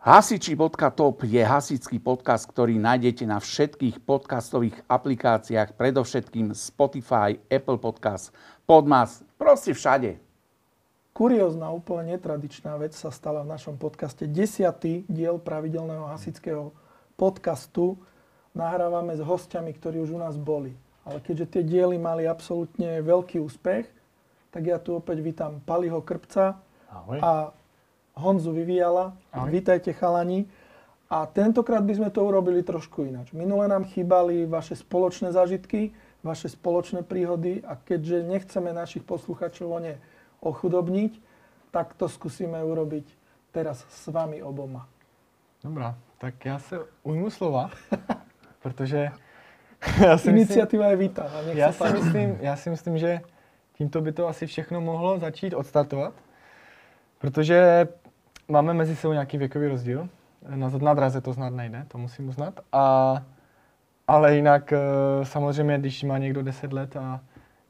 Hasiči.top je hasičský podcast, ktorý nájdete na všetkých podcastových aplikáciách, predovšetkým Spotify, Apple Podcast, Podmas, proste všade. Kuriózna, úplne netradičná vec sa stala v našom podcaste. Desiatý diel pravidelného hasičského podcastu nahrávame s hostiami, ktorí už u nás boli. Ale keďže tie diely mali absolútne veľký úspech, tak ja tu opäť vítam Paliho Krpca Ahoj. a Honzu Vyvíjala. Ahoj. Vítajte chalani. A tentokrát by sme to urobili trošku ináč. Minule nám chýbali vaše spoločné zážitky, vaše spoločné príhody a keďže nechceme našich posluchačov o ne ochudobniť, tak to skúsime urobiť teraz s vami oboma. Dobrá, tak já se ujmu slova, protože já si myslím, Iniciatíva je vítaná. Já si myslím, já si myslím, že tímto by to asi všechno mohlo začít odstartovat, protože máme mezi sebou nějaký věkový rozdíl. Na, na draze to snad nejde, to musím uznat. A, ale jinak eh, samozřejmě, když má někdo 10 let a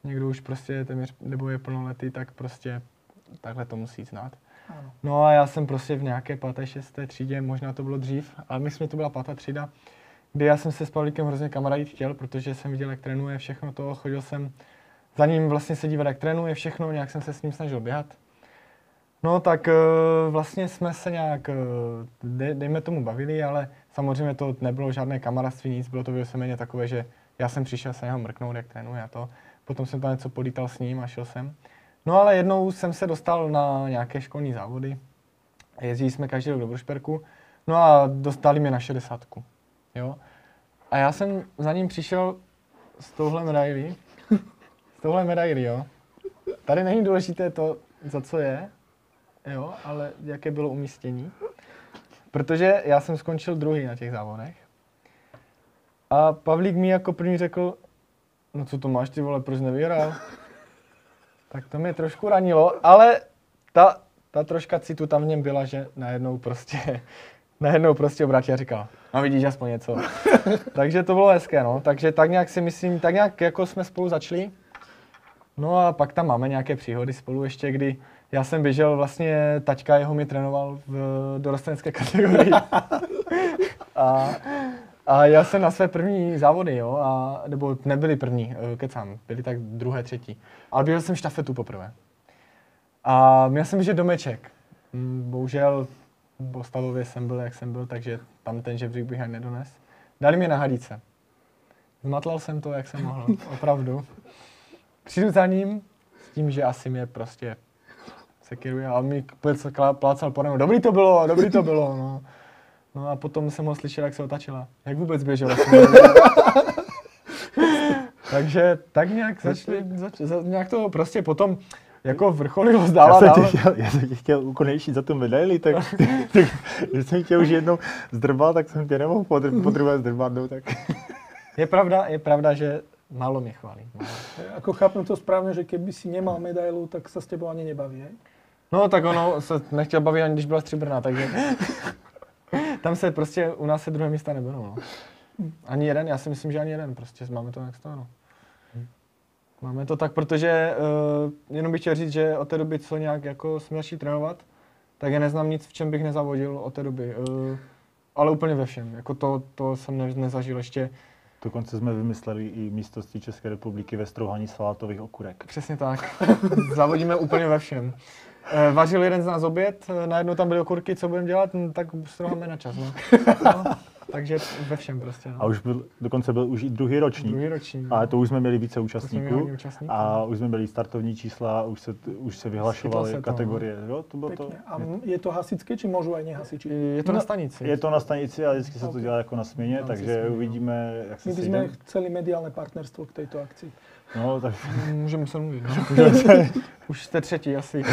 někdo už prostě téměř, nebo je plnoletý, tak prostě takhle to musí znát. Áno. No a já jsem prostě v nějaké páté, šesté třídě, možná to bylo dřív, ale myslím, že to byla pátá třída, kdy já jsem se s Pavlíkem hrozně kamarádit chtěl, protože jsem viděl, jak trénuje všechno to, chodil jsem za ním vlastně se dívat, jak trénuje všechno, nějak jsem se s ním snažil běhat. No tak eh, vlastně jsme se nějak, eh, de, dejme tomu, bavili, ale samozřejmě to nebylo žádné kamarádství, nic, bylo to víceméně takové, že já jsem přišel se něho mrknout, jak trénuje a to. Potom jsem tam něco polítal s ním a šel jsem. No ale jednou jsem se dostal na nějaké školní závody. Jezdili jsme každý rok do Brušperku. No a dostali mě na 60. Jo. A já jsem za ním přišel s touhle medailí. S touhle medailí, jo. Tady není důležité to, za co je, jo, ale jaké bylo umístění. Protože já jsem skončil druhý na těch závodech. A Pavlík mi jako první řekl, no co to máš ty vole, proč nevyhrál? Tak to mě trošku ranilo, ale ta, ta troška citu tam v něm byla, že najednou prostě, najednou prostě obrátil a říkal, no vidíš aspoň něco. Takže to bylo hezké, no. Takže tak nějak si myslím, tak nějak jako jsme spolu začali. No a pak tam máme nějaké příhody spolu ještě, kdy já jsem běžel, vlastně taťka jeho mi trénoval v dorostenské kategorii. a, a já jsem na své první závody, jo, a, nebo nebyli první, eh, kecám, byli tak druhé, třetí. Ale běžel jsem štafetu poprvé. A měl jsem běžet domeček. Mm, Bohužel stavově jsem byl, jak jsem byl, takže tam ten žebřík bych ani nedones. Dali mě na hadice. Zmatlal jsem to, jak jsem mohl, opravdu. Přijdu za ním s tím, že asi mě prostě sekiruje a on mi plá- plácal po ranu. Dobrý to bylo, dobrý to bylo, no. No a potom jsem ho slyšel, jak se otačila. Jak vůbec běžel. Takže tak nějak začali, zač, za, nějak to prostě potom jako vrcholilo Já dál a jsem, dál. tě chtěl, já jsem tě chtěl ukonečit za tu medaili, tak, tak když jsem tě už jednou zdrbal, tak jsem tě nemohl po, dr- po druhé zdrbat, tak. Je pravda, je pravda, že málo mě chválí. Málo. Ako chápem to správne, že keby si nemal medailu, tak sa s tebou ani nebaví, hej? No tak ono se nechtěl bavit ani když byla stříbrná, takže tam se prostě, u nás se druhé místa neberou, no. Ani jeden, já si myslím, že ani jeden, prostě máme to jak z toho, no. Máme to tak, protože uh, jenom bych chtěl říct, že od té doby, co nějak jako jsme začali trénovat, tak já neznám nic, v čem bych nezavodil od té doby. Uh, ale úplně ve všem. Jako to, to jsem ne, nezažil ještě. Dokonce jsme vymysleli i místostí České republiky ve strouhaní salátových okurek. Přesně tak. Zavodíme úplně ve všem. Eh, Vařil jeden z nás oběd, eh, najednou tam byly okurky, co budeme dělat, No, tak strouháme na čas. No. No, takže ve všem prostě. No. A už byl, dokonce byl už i druhý ročník. Druhý ročník. Ale to už jsme měli více měli účastníků. účastníků. A už jsme měli startovní čísla, už se, už se vyhlašovaly se to, kategorie. Jo, to bylo to. A je to hasičské, či môžu aj nehasiči? Je to na No, stanici. Je to na stanici a vždycky se to dělá jako na směně, se takže smění, no. uvidíme, jak My se by sme sejdeme. chceli mediálne partnerstvo k tejto akcii. No, tak Můžeme se mluvit. No. Už jste třetí asi.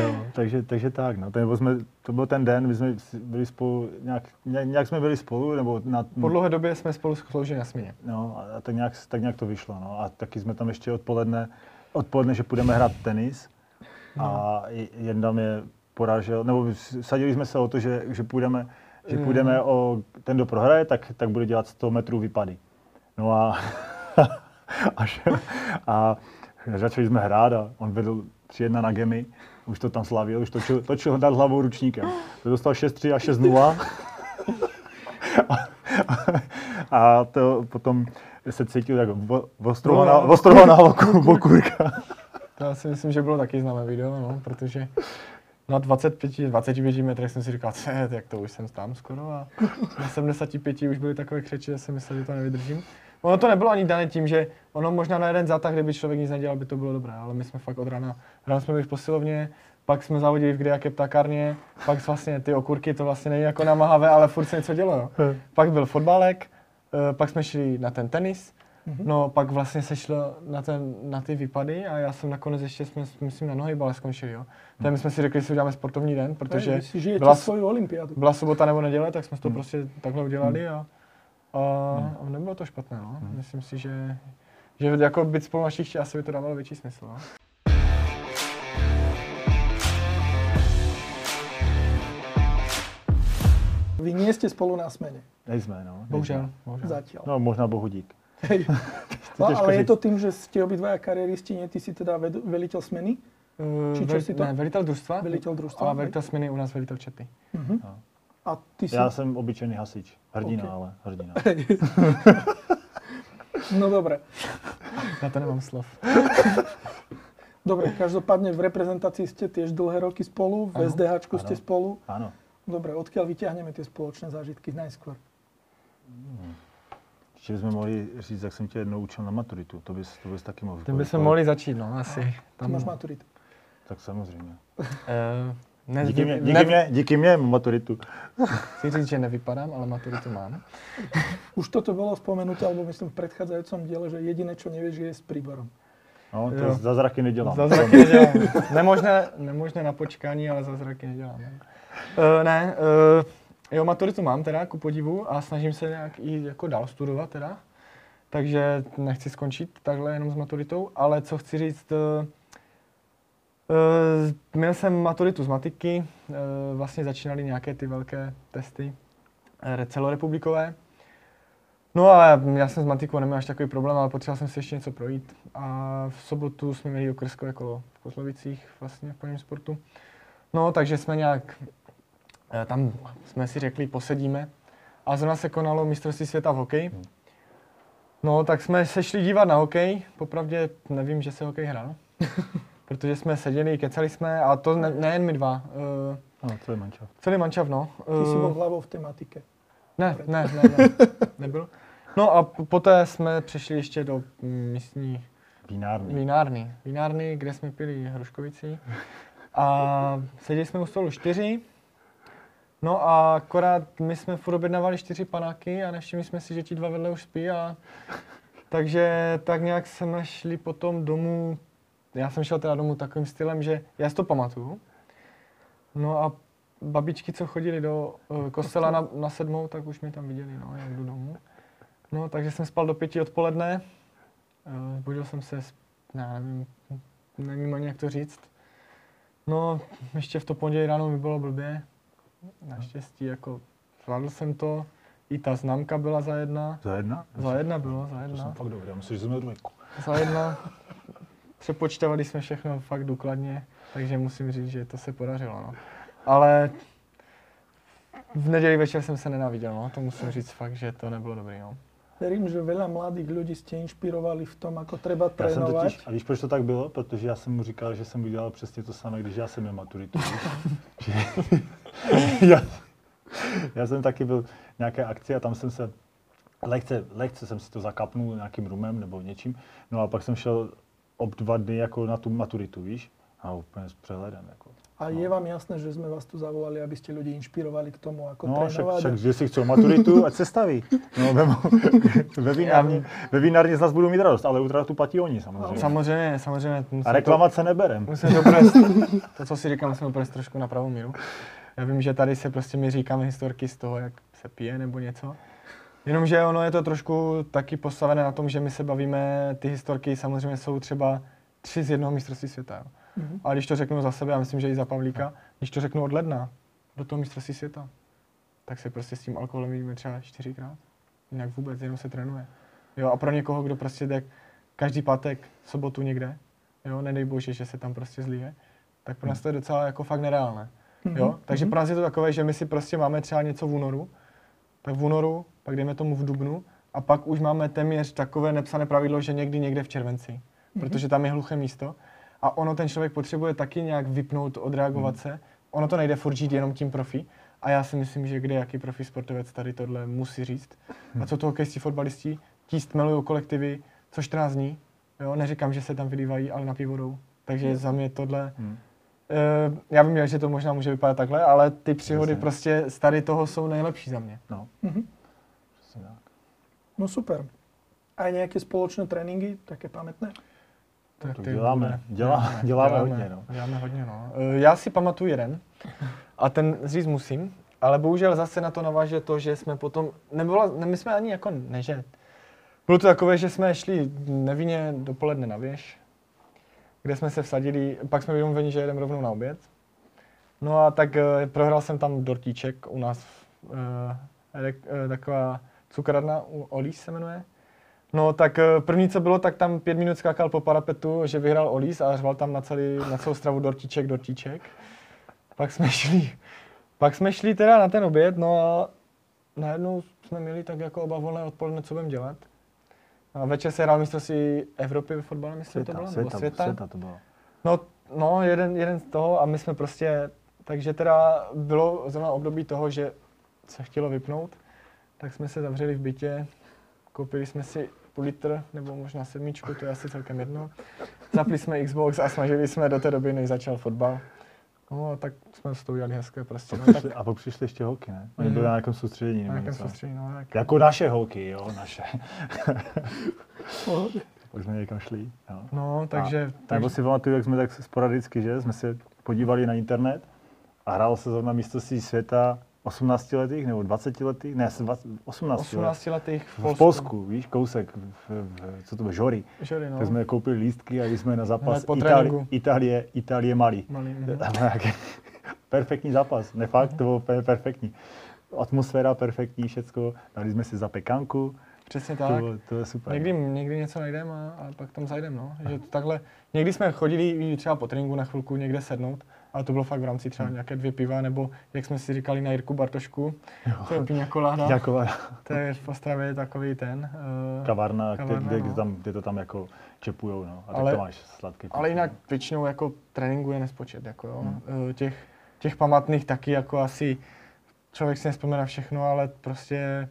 Jo, takže, takže tak, no. To, jsme, to byl ten den, my jsme byli spolu, nějak, nějak, jsme byli spolu, nebo na, Po dlouhé době jsme spolu sloužili na směně. no, a tak nějak, tak nějak to vyšlo, no. A taky jsme tam ještě odpoledne, odpoledne, že půjdeme hrát tenis a i- Jenda mě porážel, nebo sadili jsme se o to, že, že půjdeme, že půjdeme o, ten, kdo prohraje, tak, tak bude dělat 100 metrů vypady. No a, a, a začali jsme hrát a on vedl 3-1 na gemy už to tam slavil, už točil, točil nad hlavou ručníkem. To dostal 6-3 a 6-0. a to potom se cítil jako ostrouhaná, No. ostrouhaná oku- okurka. To já si myslím, že bylo taky známé video, no, protože na 25, 25 metrech jsem si říkal, jak to už jsem tam skoro a na 75 už byly takové křeči, že jsem myslel, že to nevydržím. Ono to nebylo ani dané tím, že ono možná na jeden zátah, kdyby člověk nic nedělal, by to bylo dobré, ale my jsme fakt od rána, ráno jsme byli v posilovně, pak jsme závodili v kdejaké ptakárně, pak vlastně ty okurky, to vlastně není jako namahavé, ale furt se něco dělo. Jo. Pak byl fotbalek, eh, pak jsme šli na ten tenis, no pak vlastně se šlo na, ten, na ty výpady a já jsem nakonec ještě, jsme, myslím, na nohybale skončili, jo. Tak my jsme si řekli, že si uděláme sportovní den, protože žijete byla, svoju olympiádu. byla sobota nebo neděle, tak jsme to prostě takhle udělali a, a, a nebylo to špatné, no. Myslím si, že, že jako být spolu na šichtě asi by to dávalo větší smysl, no. Vy nie ste spolu na smene. Nejsme, no. Bohužel, bohužel. Zatiaľ. No, možná bohudík. Hej. No, ale je říct. to tým, že ste obidvaja kariéristi, nie ty si teda ved- veliteľ smeny, Uh, Či čo si to- Ne, velitel družstva. Velitel družstva, A hej. velitel směny u nás velitel čety. a ty si... Já jsem obyčejný hasič. Hrdina, Ok. ale hrdina. No dobre. Na to nemám slov. Dobre, každopádne v reprezentácii ste tiež dlhé roky spolu, v Áno. SDHčku ste Áno. spolu. Áno. Dobre, odkiaľ vyťahneme tie spoločné zážitky najskôr? Ještě bychom mohli říct, jak jsem tě jednou učil na maturitu. To bys, to bys taky mohl Tím bychom mohli začít, no, asi. Ty máš maturitu. Tak samozřejmě. Uh, ne, Díky mě, ne, díky mě, díky mě mám maturitu. Chci říct, že nevypadám, ale maturitu mám. Už toto bolo spomenuté, alebo myslím v predchádzajúcom diele, že jediné, čo nevieš, je s príborom. No, to Jo. zázraky nedělám. Zázraky nedělám. Nemožné, nemožné na počkání, ale zázraky nedělám. Uh, ne, uh, jo, maturitu mám teda, ku podivu, a snažím se nějak i jako dál studovat teda. Takže nechci skončit takhle jenom s maturitou, ale co chci říct, uh, uh, měl jsem maturitu z matiky, uh, vlastně začínaly nějaké ty velké testy eh, celorepublikové. No a já jsem s matikou neměl až takový problém, ale potřeboval jsem si ještě něco projít. A v sobotu jsme měli okrskové kolo v Kozlovicích, vlastně v plném sportu. No, takže jsme nějak, tam jsme si řekli, posedíme. A zrovna se konalo mistrovství světa v hokeji. No, tak jsme se šli dívat na hokej. Popravdě nevím, že se hokej hrál. Protože jsme seděli, kecali jsme, a to ne, nejen my dva. Uh, No, to je manča. celý mančav, no. Ty si Eh, bol hlavou v tematike. ne, ne, ne, ne, nebyl. No a poté jsme přešli ještě do místní Vinárny. vinárny. Vinárny, kde jsme pili hruškovicí. A seděli jsme u stolu čtyři. No a akorát my jsme furt objednávali čtyři panáky a nevšimli jsme si, že ti dva vedle už spí a takže tak nějak jsme šli potom domů, já jsem šel teda domů takovým stylem, že já si to pamatuju. No a babičky, co chodili do uh, kostela na, na sedmou, tak už mě tam viděli, no, jak jdu domů. No, takže jsem spal do pěti odpoledne. Uh, budil jsem se, já nevím, nevím ani jak to říct. No, ještě v to pondělí ráno mi bylo blbě. Naštěstí, jako, zvládl jsem to. I ta známka byla za jedna. Za jedna? Za jedna bylo, za To jsem jedna. fakt dobrý, já myslím, že jsem měl dvojku. Za jedna. Přepočtovali jsme všechno fakt důkladně, takže musím říct, že to se podařilo. No. Ale v neděli večer jsem se nenáviděl, no. to musím říct fakt, že to nebylo dobrý. No. Verím, že veľa mladých ľudí ste inšpirovali v tom, ako treba Já jsem trénovať. totiž, a víš, proč to tak bylo? Protože já jsem mu říkal, že jsem udělal přesně to samé, když já jsem měl maturitu. Že- já, já, jsem taky byl v nějaké akci a tam jsem se lehce, lehce jsem si to zakapnul nějakým rumem nebo něčím. No a pak jsem šel ob dva dny jako na tu maturitu, víš? A úplně s přehledem. Jako. A je vám jasné, že sme vás tu zavolali, aby ste ľudí inšpirovali k tomu, ako No, však, trénovať? však, že si chcou maturitu, ať se staví. No, ve, ve, vinárně, ve vinárně z nás budou mít radost, ale ultratu platí oni samozřejmě. Samozřejmě, samozřejmě. musím A reklamace neberem. To, musím to, to, co si říkám, musím to provést trošku na pravou míru. Já vím, že tady se prostě my říkáme historky z toho, jak se pije nebo něco. Jenomže ono je to trošku taky postavené na tom, že my se bavíme, ty historky samozřejmě jsou třeba tři z jednoho mistrovství světa. Jo. Mhm. A když to řeknu za sebe, já myslím, že i za Pavlíka, když to řeknu od ledna do toho mistrovství světa, tak se prostě s tím alkoholem vidíme třeba čtyřikrát. Jinak vůbec, jenom se trénuje. Jo, a pro někoho, kdo prostě jde každý pátek, sobotu někde, jo, nedej bože, že se tam prostě zlíje, tak pro nás to je docela jako fakt nereálné. Jo? Takže pro nás je to takové, že my si prostě máme třeba něco v únoru, tak v únoru, pak dejme tomu v dubnu, a pak už máme téměř takové nepsané pravidlo, že někdy někde v červenci, protože tam je hluché místo. A ono ten člověk potřebuje taky nějak vypnout, odreagovat se. Ono to nejde furt žít jenom tím profi. A já si myslím, že kde jaký profi sportovec tady tohle musí říct. A co to hokejistí, fotbalisti, ti stmelují kolektivy co 14 dní. Jo? Neříkám, že se tam vylívají, ale napít vodou. Takže za mě tohle... Hmm. Eh, já vím, že to možná může vypadat takhle, ale ty příhody Jasně. prostě z tady toho jsou nejlepší za mě. No, Mhm. přesně tak. No super. Aj nejaké spoločné tréninky, také pamätné? Tak To ty děláme. Dělá- děláme hodně, no. Děláme hodně, no. Eh, Já si pamatuju jeden a ten říct musím, ale bohužel zase na to naváže to, že jsme potom, nebylo, ne, my jsme ani jako, ne že, bylo to takové, že jsme šli nevinně dopoledne na věž, kde jsme se vsadili, pak jsme byli že jedeme rovnou na oběd. No a tak eh, prohrál jsem tam dortíček u nás, eh, eh, taková cukradna, u Olís se jmenuje. No tak první, co bylo, tak tam pět minut skákal po parapetu, že vyhrál Olís a řval tam na, celý, na celou stravu dortíček, dortíček. Pak jsme šli, pak jsme šli teda na ten oběd, no a najednou jsme měli tak jako oba volné odpoledne, co budeme dělat. A večer se hrál mistrovství Evropy ve fotbale, myslím, to Světa, bylo, světa, nebo světa. světa to bylo. No, no jeden, jeden z toho a my jsme prostě, takže teda bylo zrovna období toho, že se chtělo vypnout, tak jsme se zavřeli v bytě, koupili jsme si půl litr nebo možná sedmičku, to je asi celkem jedno. Zapli jsme Xbox a snažili jsme do té doby, než začal fotbal. No a tak jsme toho udělali hezké prostě. No, tak a pak přišli ještě holky, ne? Oni Mhm. byli na nějakém soustředění. na nějakém něco. soustředí, no tak. Jako naše holky, jo, naše. Pak jsme někam šli. Jo. No, takže, A, Nebo si pamatuju, jak jsme tak sporadicky, že jsme se podívali na internet a hrálo se zrovna mistrovství světa 18 letých nebo 20 letých, ne, 20, 18, 18 letých v v Polsku. Polsku, víš, kousek, v, v, co to bylo, Žory. Žory, no. Tak jsme koupili lístky a jeli jsme na zápas po Itálie. Itálie, Mali. Malý. Tam nějaký perfektní zápas, ne fakt, to bylo perfektní. Atmosféra perfektní, všecko, dali jsme si zapekanku, Přesně to, tak. bylo- to je super. Někdy, někdy něco najdeme a, a pak tam zajdeme, no. Že to takhle, někdy jsme chodili třeba po tréninku na chvilku někde sednout, ale to bylo fakt v rámci třeba nějaké dvě piva, nebo jak jsme si říkali na Jirku Bartošku, to je koláda, Jako to je v Ostravě takový ten. Uh, kavárna, Kavárna, kde, kde, no. tam, kde to tam jako čepujou, no. A tak Ale- to máš sladké. ale jinak většinou jako tréninku je nespočet, jako jo. Eh, Těch, těch pamatných taky jako asi člověk si nespomene na všechno, ale prostě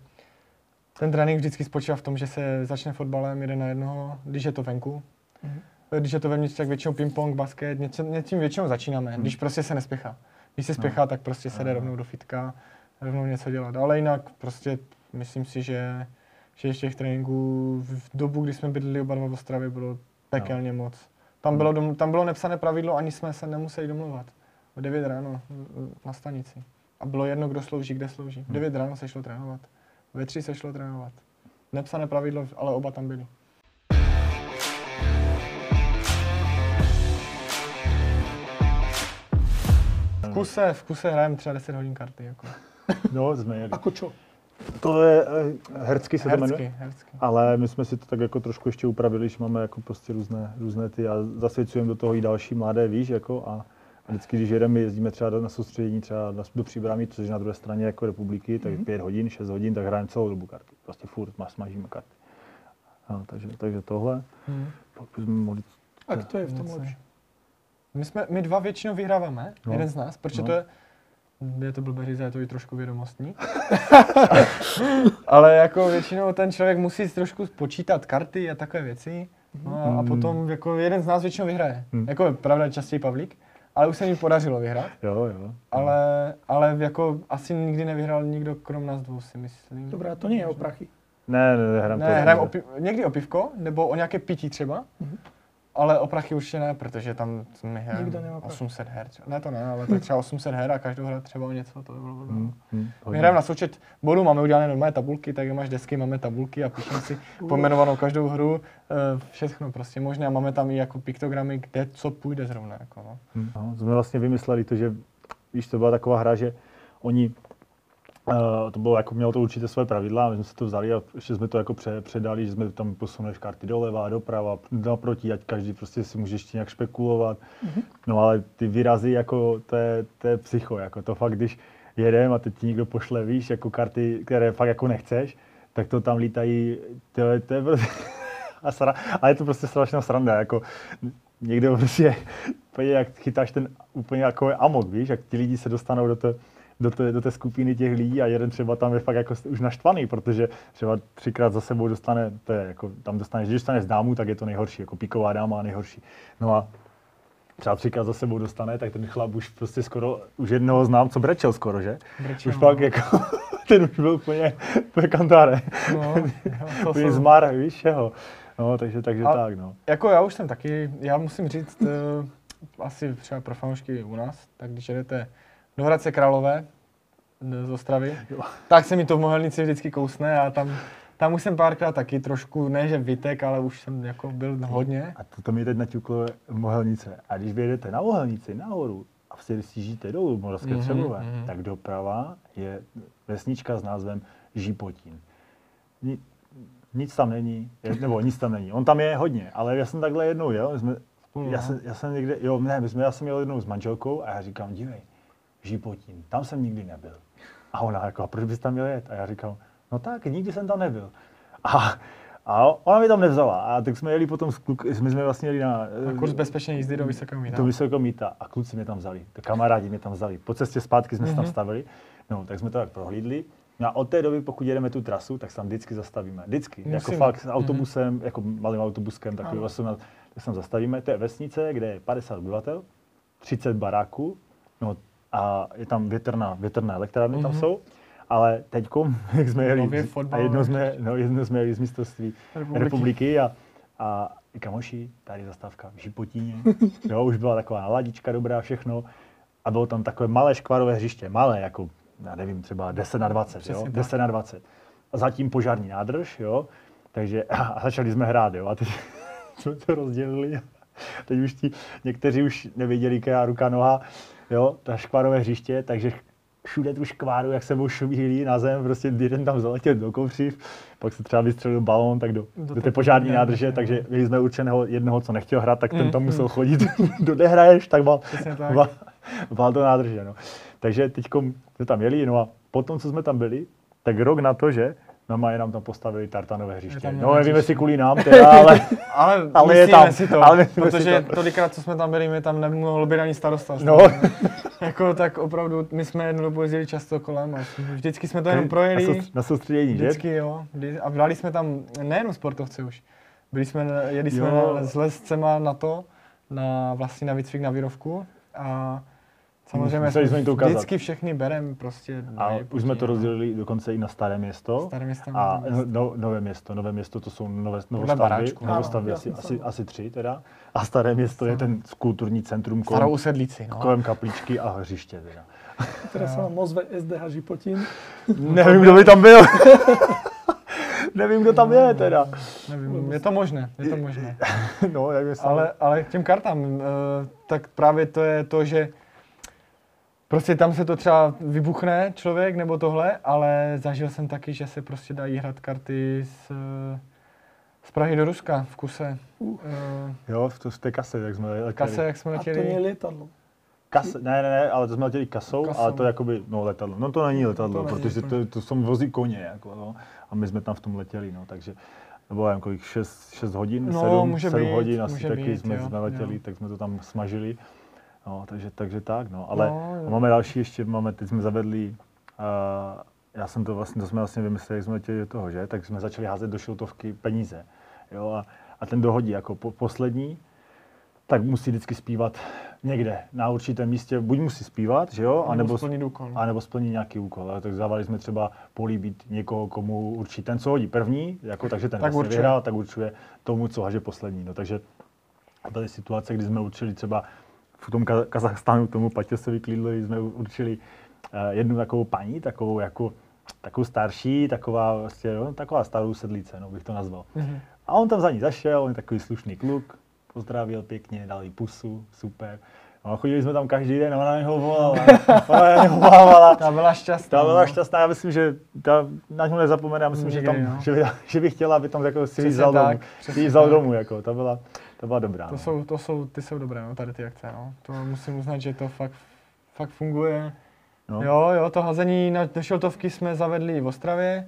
ten trénink vždycky spočívá v tom, že se začne fotbalem jeden na jednoho, když je to venku. Mhm. Když je to vevnitř, tak většinou ping-pong, basket, něco, něčím většinou začínáme, když prostě se nespěchá. Když se spěchá, tak prostě se jde rovnou do fitka, rovnou něco dělat. Ale jinak prostě myslím si, že, že těch tréninků v dobu, kdy jsme bydleli oba dva v Ostravě, bylo pekelně moc. Tam bylo, dom, tam bylo nepsané pravidlo, ani jsme se nemuseli domluvat. V 9 ráno na stanici. A bylo jedno, kdo slouží, kde slouží. V 9 ráno se šlo trénovat. Ve 3 se šlo trénovat. Nepsané pravidlo, ale oba tam byli. Kuse, v kuse hrajeme třeba 10 hodin karty. Jako. No, jsme jeli. Ako čo? To je, eh, hercky se to Hersky, jmenuje. hersky. Ale my jsme si to tak jako trošku ještě upravili, že máme jako prostě různé, různé ty a zasvěcujeme do toho i další mladé, víš, jako a, a vždycky, když jedeme, jezdíme třeba do- na soustředění třeba na, do Příbramí, což je na druhé straně jako republiky, tak Mhm. pět hodin, šest hodin, tak hrajeme celou dobu karty. Prostě furt ma- smažíme karty. No, takže, takže tohle. Hmm. Pak bychom mohli... A kto je v tom lepší? My, jsme, my dva většinou vyhráváme, No. jeden z nás, protože No. to je, je to blbé říct, je to i trošku vědomostní. Ale jako většinou ten člověk musí trošku počítat karty a takové věci. No a, a Mm. potom jako jeden z nás většinou vyhraje. Mm. Jako pravda častěji Pavlík, ale už se mi podařilo vyhrát. Jo, jo. Ale, ale jako asi nikdy nevyhrál nikdo krom nás dvou, si myslím. Dobré, a to je o prachy. Ne, ne, ne, hrám Ne, hrajeme o pi- někdy o pivko, nebo o nějaké pití třeba. Mhm. Ale o prachy určitě ne, protože tam prachy. 800 her. třeba. Ne to ne, ale tak třeba 800 her a každou hra třeba o něco, to by bylo. Hmm, hmm, My hrajeme na součet bodů, máme udělané normální tabulky, tak máš desky, máme tabulky a píšeme si pojmenovanou každou hru, eh, všechno prostě možné a máme tam i jako piktogramy, kde co půjde zrovna. Jako, no. No, jsme vlastně vymysleli to, že víš, to byla taková hra, že oni Uh, to bylo jako, mělo to určitě své pravidla, my jsme si to vzali a ještě jsme to jako pře, předali, že jsme tam posunuli karty doleva, doprava, naproti, ať každý prostě si může ještě nějak špekulovat. Mm-hmm. No ale ty výrazy, jako to je, to je psycho, jako to fakt, když jedem a teď ti někdo pošle, víš, jako karty, které fakt jako nechceš, tak to tam lítají, to, je, to je prostě, a sra, ale je to prostě strašná sranda, jako někdo prostě, jak chytáš ten úplně jako amok, víš, jak ti lidi se dostanou do, to, do, té, do té skupiny těch lidí a jeden třeba tam je fakt jako už naštvaný, protože třeba třikrát za sebou dostane, to je jako, tam dostaneš, když dostaneš dámu, tak je to nejhorší, jako píková dáma nejhorší. No a třeba třikrát za sebou dostane, tak ten chlap už prostě skoro, už jednoho znám, co brečel skoro, že? Brečel, už pak no. jako, ten už byl úplně, úplně kantáre. No, to jsou- zmar, víš, čeho. No, takže, takže A- tak, no. Jako já už jsem taky, já musím říct, eh, asi třeba pro fanoušky u nás, tak když jedete do Hradce Králové z Ostravy, tak se mi to v Mohelnici vždycky kousne a tam, tam už jsem párkrát taky trošku, ne že vytek, ale už jsem jako byl hodně. A to, to mi teď naťuklo Mohelnice. A když vyjedete na Mohelnici, nahoru, a si sjíždíte dolů Moravské Mhm, mm-hmm, Třebové, mhm. tak doprava je vesnička s názvem Žípotín. Ni, nic tam není, je, nebo nic tam není. On tam je hodně, ale já jsem takhle jednou jel, jsme, já, no. jsem, já jsem někde, jo, ne, my jsme, já jsem jel jednou s manželkou a já říkám, dívej, Žípotín, tam jsem nikdy nebyl. A ona jako, a proč bys tam měl jet? A já říkám, no tak, nikdy jsem tam nebyl. A, a ona mi tam nevzala. A tak jsme jeli potom, s kluk, my jsme vlastně jeli na, Na kurz bezpečné jízdy do Vysokého míta. do Vysokého míta a kluci mě tam vzali, kamarádi mě tam vzali. Po cestě zpátky jsme se tam stavili, no, tak jsme to tak prohlídli. No a od té doby, pokud jedeme tu trasu, tak se tam vždycky zastavíme. Vždycky. Jako Musíme. fakt s autobusem, jako malým autobuskem, takový Ano. 18, tak se tam zastavíme. To je vesnice, kde je 50 obyvatel, 30 baráků, no a je tam větrná, větrné elektrárny tam jsou. Ale teďko, jak jsme jeli, Nově a fotbal, jednou no, jsme, no, jednou jsme jeli z mistrovství Republiky. republiky a, a i kamoši, tady zastávka v Žipotíně, jo, už byla taková naladička dobrá, všechno. A bylo tam takové malé škvarové hřiště, malé, jako, já nevím, třeba 10 na 20, Přesně jo, tak. 10 na 20. A zatím požární nádrž, jo, takže a začali jsme hrát, jo, a teď jsme to rozdělili. Teď už ti někteří už nevěděli, která ruka, noha, jo, ta škvarové hřiště, takže všude tu škváru, jak se mu šumílí na zem, prostě jeden tam zaletěl do kopřiv, pak se třeba vystřelil balón, tak do, do, Do té požární požární nádrže, nádrže, takže měli jsme určeného jednoho, co nechtěl hrát, tak ten Mm, tam musel mm. chodit, do nehraješ, tak val, val, val do nádrže, no. Takže teď jsme tam jeli, no a potom, co jsme tam byli, tak rok na to, že normálně nám tam postavili tartanové hřiště. tam No nové nevím, hřiště. jestli kvůli nám teda, ale Ale, Ale je myslíme tam, si to, ale si protože to. tolikrát, co jsme tam byli, my tam nemohl být ani starosta. no, Jako tak opravdu, my jsme jednu dobu jezdili často kolem a vždycky jsme to jenom projeli. na soustředění, že? Vždycky jo. A brali jsme tam nejenom sportovce už. Byli jsme, jeli jsme Jo. na, s lescema na to, na vlastně na výcvik na výrovku a samozřejmě Museli jsme to ukázat. vždycky všechny berem prostě. A už jsme to no. rozdělili dokonce i na staré město. Staré město, A nové město. no, nové město, nové město to jsou nové, novostavby, baráčku. novostavby Ano, asi, asi, asi tři teda. A staré město je ten kulturní centrum Starou kolem, usedlici, no. kolem kapličky a hřiště teda. Teraz sa vám ozve SDH Žipotín. Nevím, kdo by tam byl. Nevím, kdo tam je teda. Nevím, je to možné, je to možné. No, jak Ale, ale k těm kartám, eh, tak právě to je to, že prostě tam se to třeba vybuchne člověk nebo tohle, ale zažil jsem taky, že se prostě dají hrát karty z, eh, z Prahy do Ruska v kuse. Uh. Jo, v, to, v té kase, jak jsme letěli. Kase, jak jsme A to je letěli. lietadlo. Kase, ne, ne, ne, ale to jsme letěli kasou, Kasou. ale to je jakoby, no letadlo. No to není letadlo, To není protože úplně. to, to jsou vozí koně, jako, no. A my jsme tam v tom letěli, no, takže nebo nevím, kolik, 6, 6 hodin, No, 7, může 7 být, hodin asi taky být, jsme, jo, jsme letěli, jo. tak jsme to tam smažili. No, takže, takže tak, no. Ale No, jo. máme další ještě, máme, teď jsme zavedli, uh, já jsem to vlastně, to jsme vlastně vymysleli, jak jsme letěli do toho, že, tak jsme začali házet do šiltovky peníze, jo, a, a ten dohodí jako po, poslední, tak musí vždycky zpívat někde, na určitém místě, buď musí zpívat, že jo, Nebo anebo, splnit úkol. a nebo splní nějaký úkol. Ale tak zavali jsme třeba políbit někoho, komu určí ten, co hodí první, jako, takže ten Tak vlastně vyhrál, tak určuje tomu, co haže poslední. No, takže byly situace, kdy jsme určili třeba v tom Ka- Kazachstánu tomu Patěsovi Klídlovi jsme určili uh, jednu takovou paní, takovou jako takovou starší, taková, vlastně, no, taková starou sedlice, no, bych to nazval. Mhm. A on tam za ní zašel, on je takový slušný kluk, pozdravil pěkně, dal jí pusu, super. A chodili jsme tam každý den, ona něho volala, ona něho volávala. Ta byla šťastná. Ta byla no. šťastná, já myslím, že ta na něho nezapomene, já myslím, že, tam, Nikdy, no. že, by, že bych chtěla, aby tam jako si ji vzal domů. Si vzal domů, jako, ta byla, ta byla dobrá. To no. jsou, to jsou, ty jsou dobré, no, tady ty akce, no. To musím uznat, že to fakt, fakt funguje. No. Jo, jo, to hazení na do šiltovky jsme zavedli v Ostravě.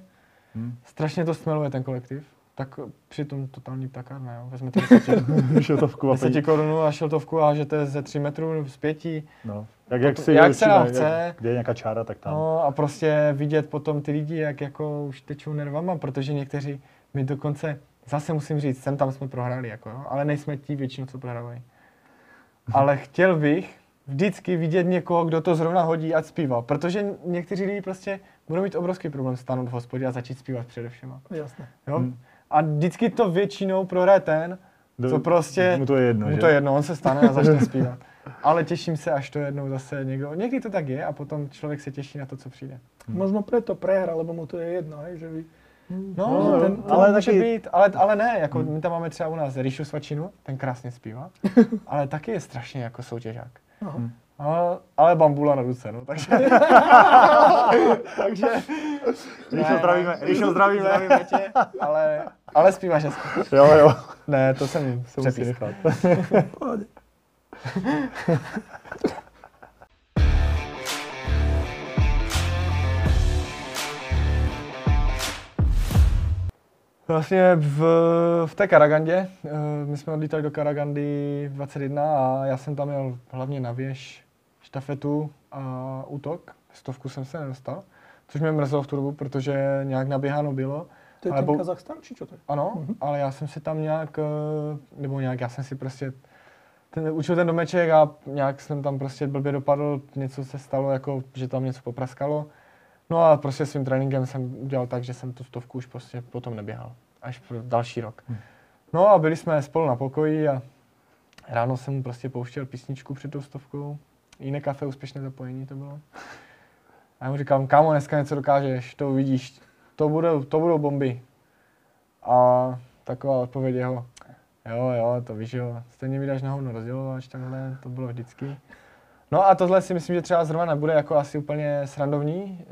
Hm. Strašně to stmeluje ten kolektiv. Tak přitom totální ptakárna, jo. Vezmete 10, Šiltovku a 10 korunů a šiltovku a hážete ze 3 metrů z 5. No. Jak, jak, To- si jak se nám jak- chce. Kde je nějaká čára, tak tam. No a prostě vidět potom ty lidi, jak jako už tečou nervama, protože někteří, my dokonce, zase musím říct, sem tam jsme prohráli, jako, jo, ale nejsme ti většinou, co prohrávají. Ale chtěl bych vždycky vidět někoho, kdo to zrovna hodí, ať zpívá, protože někteří lidi prostě budou mít obrovský problém stánout v hospodě a začít zpívat především. Jasné. Jo? Hmm. A vždycky to většinou prohraje ten, Do- co prostě... Mu to je jedno, Mu že? to je jedno, on se stane a začne zpívat. Ale těším se, až to jednou zase někdo... Někdy to tak je a potom člověk se těší na to, co přijde. Možno preto prehra, lebo mu to je jedno, hej, že vy... No, No, ten, to ale může taky- být, ale, ale ne, jako my tam máme třeba u nás Ríšu Svačinu, ten krásně zpívá, ale taky je strašně jako soutěžák. Aha. Ale, ale bambula na ruce, no, takže... takže... Ríšo, zdravíme, Ríšo, zdravíme. zdravíme tě, ale, ale zpíváš hezky. Jo, jo. Ne, to jsem To musí nechat. Vlastně v, v té Karagandě, eh, my jsme odlítali do Karagandy 21 a já jsem tam jel hlavně na věž, štafetu a útok. Stovku jsem se nedostal, což mě mrzelo v tu dobu, protože nějak naběháno bylo. To je Ale ten bo- Kazachstan, či čo to je? Ano, Mhm. ale já jsem si tam nějak, eh, nebo nějak, já jsem si prostě ten, učil ten domeček a nějak jsem tam prostě blbě dopadl, něco se stalo, jako, že tam něco popraskalo. No a prostě svým tréninkem jsem udělal tak, že jsem tu stovku už prostě potom neběhal. Až pro další rok. No a byli jsme spolu na pokoji a ráno jsem mu prostě pouštěl písničku před tou stovkou. Jiné kafe, úspěšné zapojení to bylo. A já mu říkám, kámo, dneska něco dokážeš, to uvidíš, to budou, to budou bomby. A taková odpověď jeho, jo, jo, to víš, jo, stejně mi dáš na hovno rozdělovač, takhle, to bylo vždycky. No a tohle si myslím, že třeba zrovna nebude jako asi úplně srandovní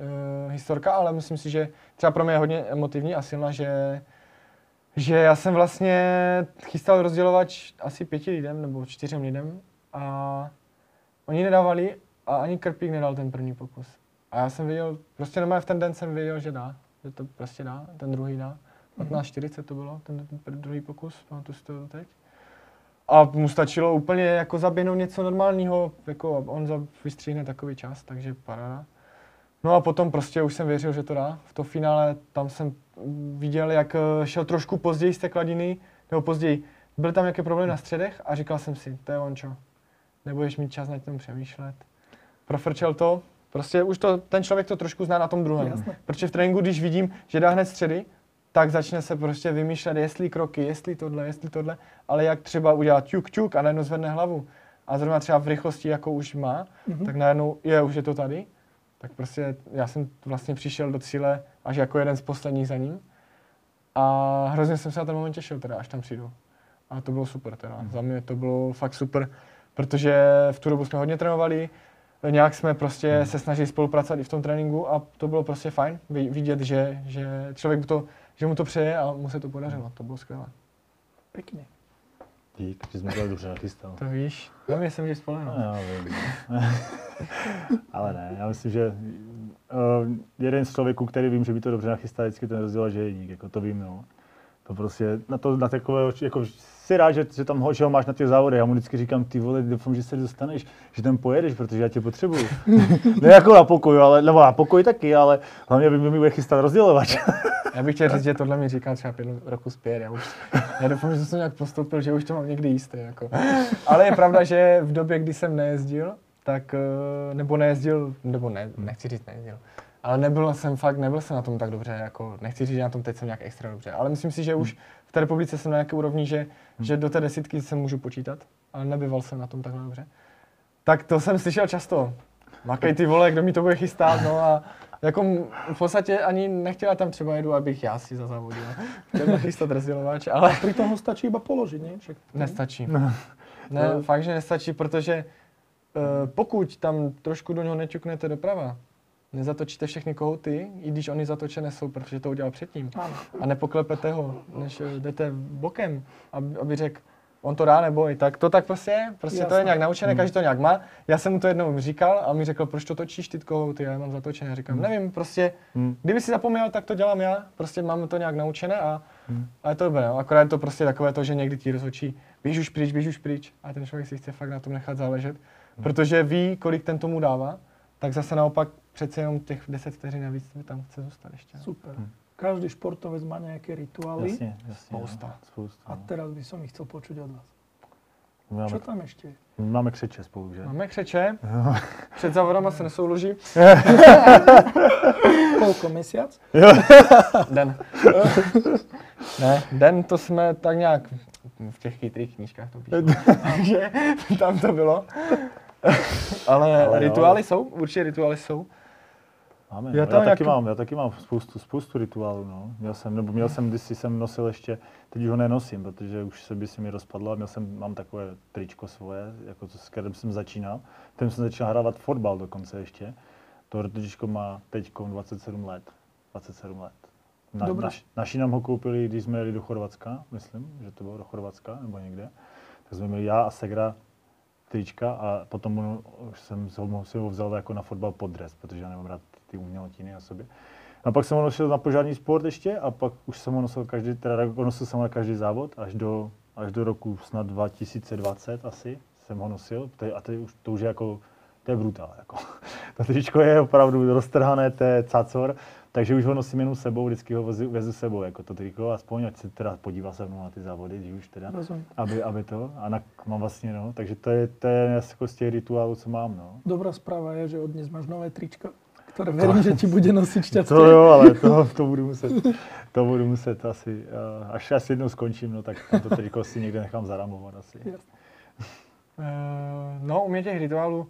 uh, historka, ale myslím si, že třeba pro mě je hodně emotivní a silná, že, že já jsem vlastně chystal rozdělovač asi pěti lidem nebo čtyřem lidem a oni nedávali a ani Krpík nedal ten první pokus. A já jsem věděl, prostě normálně v ten den jsem věděl, že dá, že to prostě dá, ten druhý dá. 15.40 to bylo, ten, ten druhý pokus, pamatuju si to teď. A mu stačilo úplně jako zaběhnout něco normálního, jako on za, vystříhne takový čas, takže paráda. No a potom prostě už jsem věřil, že to dá. V to finále tam jsem viděl, jak eh, šel trošku později z té kladiny, nebo později. Byl tam nějaký problém na středech a říkal jsem si, to je ončo. Nebudeš mít čas nad tím přemýšlet. Profrčel to, prostě už to, ten člověk to trošku zná na tom druhém. Jasné. Protože v tréninku, když vidím, že dá hned středy, tak začne se prostě vymýšlet, jestli kroky, jestli tohle, jestli tohle, ale jak třeba udělat ťuk, ťuk a najednou zvedne hlavu. A zrovna třeba v rychlosti, jako už má, Mhm. tak najednou je, už je to tady. Tak prostě já jsem vlastně přišel do cíle až jako jeden z posledních za ním. A hrozně jsem se na ten moment těšil teda, až tam přijdu. A to bylo super teda. Za mě to bylo fakt super, protože v tu dobu jsme hodně trénovali, nějak jsme prostě se snažili spolupracovat i v tom tréninku a to bylo prostě fajn vi- vidět, že, že člověk to, že mu to přeje a mu se to podařilo. To bylo skvělé. Pekne. Dík, že jsme to dobře nachystal. To víš, jsem vždy spolehnout. No, já vím. Ale ne, já myslím, že uh, jeden z člověků, který vím, že by to dobře nachystal, vždycky ten rozdělal, že je dík, jako to vím, no. To prostě, na to, na takové, jako si rád, že, že tam ho, že ho máš na těch závodech. Já mu vždycky říkám, ty vole, doufám, že se dostaneš, že tam pojedeš, protože já tě potřebuju. ne jako na pokoju, ale, nebo na pokoji taky, ale hlavně by mi bude chystat rozdělovač. Já bych chtěl říct, že tohle mi říkal třeba pět roku zpět. Já, už, já doufám, že jsem nějak postoupil, že už to mám někdy jisté. Jako. Ale je pravda, že v době, kdy jsem nejezdil, tak, eh, nebo nejezdil, nebo ne, nechci říct nejezdil, ale nebyl jsem fakt, nebyl jsem na tom tak dobře, jako nechci říct, že na tom teď jsem nějak extra dobře, ale myslím si, že už v té republice jsem na nějaké úrovni, že, že do té desítky se můžu počítat, ale nebyval jsem na tom takhle dobře. Tak to jsem slyšel často. Makej ty vole, kdo mi to bude chystat, no a jako v podstatě ani nechtěla tam třeba jedu, abych já si zazávodil. Chtěl chystat rozdělovač, ale Pri tom ho stačí iba položiť, nie? Však nestačí. Ne, fakt, že nestačí, protože Eh, pokud tam trošku do něho neťuknete doprava, nezatočíte všechny kohouty, i když oni zatočené jsou, protože to udělal předtím, a nepoklepete ho, než eh, jdete bokem, aby, aby řekl, on to dá nebo i tak. To tak prostě je, prostě to je nějak naučené, každý to nějak má. Já jsem mu to jednou říkal a mi řekl, proč to točíš ty kohouty, a já mám zatočené. Já říkám, nevím, prostě, Hmm. kdyby si zapomněl, tak to dělám já, prostě máme to nějak naučené a, a je to dobré, no. akorát je to prostě takové to, že někdy ti rozhočí, běž už pryč, běž už pryč. A ten člověk si chce fakt na tom nechat záležet, protože ví, kolik ten tomu dává, tak zase naopak přece jenom těch 10 vteřin navíc tam chce zůstat ještě. no. Super. Každý športovec má nejaké rituály Jasně, jasně. Spousta. No. Spousta. a no. teraz by som ich chcel počuť od vás. My máme, Čo tam ešte? je? my máme křeče spolu, že? Máme křeče, před závodama se nesouloží. Koľko mesiac? Den. ne, den to jsme tak nějak v těch chytrých knížkách to píšou. Takže tam to bylo. Ale, Ale jo. rituály jsou, určitě rituály jsou. Máme, Já já, to já, nějaký- taky mám, já taky mám spoustu, spoustu rituálů, no. Měl jsem, nebo měl jsem, když jsem nosil ještě, teď ho nenosím, protože už se by si mi rozpadlo, a měl jsem, mám takové tričko svoje, jako to, s kterým jsem začínal. Tím jsem začal hrávat fotbal dokonce ještě. To tričko má teď 27 let. 27 let. Na, naš, naši nám ho koupili, když jsme jeli do Chorvatska, myslím, že to bylo do Chorvatska nebo někde. Tak jsme měli já a Segra trička a potom jsem si ho, si ho vzal jako na fotbal pod dres, protože já nemám rád ty umělotiny na sobě. A pak jsem ho nosil na požární sport ještě a pak už jsem ho nosil každý, teda nosil jsem ho na každý závod až do, až do roku snad 2020 asi jsem ho nosil a to, už, to už je jako, to je brutál. Jako. To tričko je opravdu roztrhané, to je cacor, takže už ho nosím jenom sebou, vždycky ho vezu, vezu sebou, jako to triko, aspoň ať se teda podívá se mnou na ty závody, když už teda aby, aby to, a na, mám vlastně, no, takže to je, to je jako z těch rituálů, co mám, no. Dobrá správa je, že od dnes máš nové tričko, ktoré verím, že ti bude nosiť šťastie. To jo, ale to, to budu muset, to budu muset asi, uh, až až jednou skončím, no, tak to triko si někde nechám zaramovat asi. Eh, No, u mě těch rituálů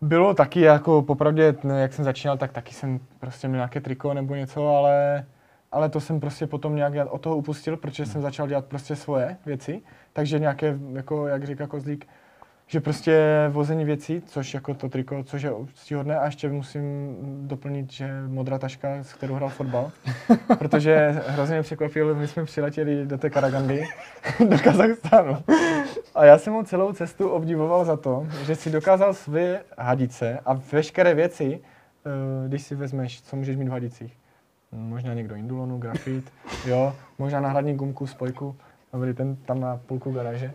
bylo taky jako popravdě, no, jak jsem začínal, tak taky jsem prostě měl nějaké triko nebo něco, ale, ale to jsem prostě potom nějak já od toho upustil, protože jsem začal dělat prostě svoje věci, takže nějaké, jako jak říká Kozlík, že prostě vození věcí, což jako to triko, což je stíhodné a ještě musím doplnit, že modrá taška, s kterou hrál fotbal, protože hrozně mě překvapilo, my jsme přiletěli do té Karagandy, do Kazachstánu. A já jsem ho celou cestu obdivoval za to, že si dokázal své hadice a veškeré věci, eh, když si vezmeš, co můžeš mít v hadicích. Možná někdo indulonu, grafit, jo, možná náhradní gumku, spojku, dobrý, ten tam má půlku garáže.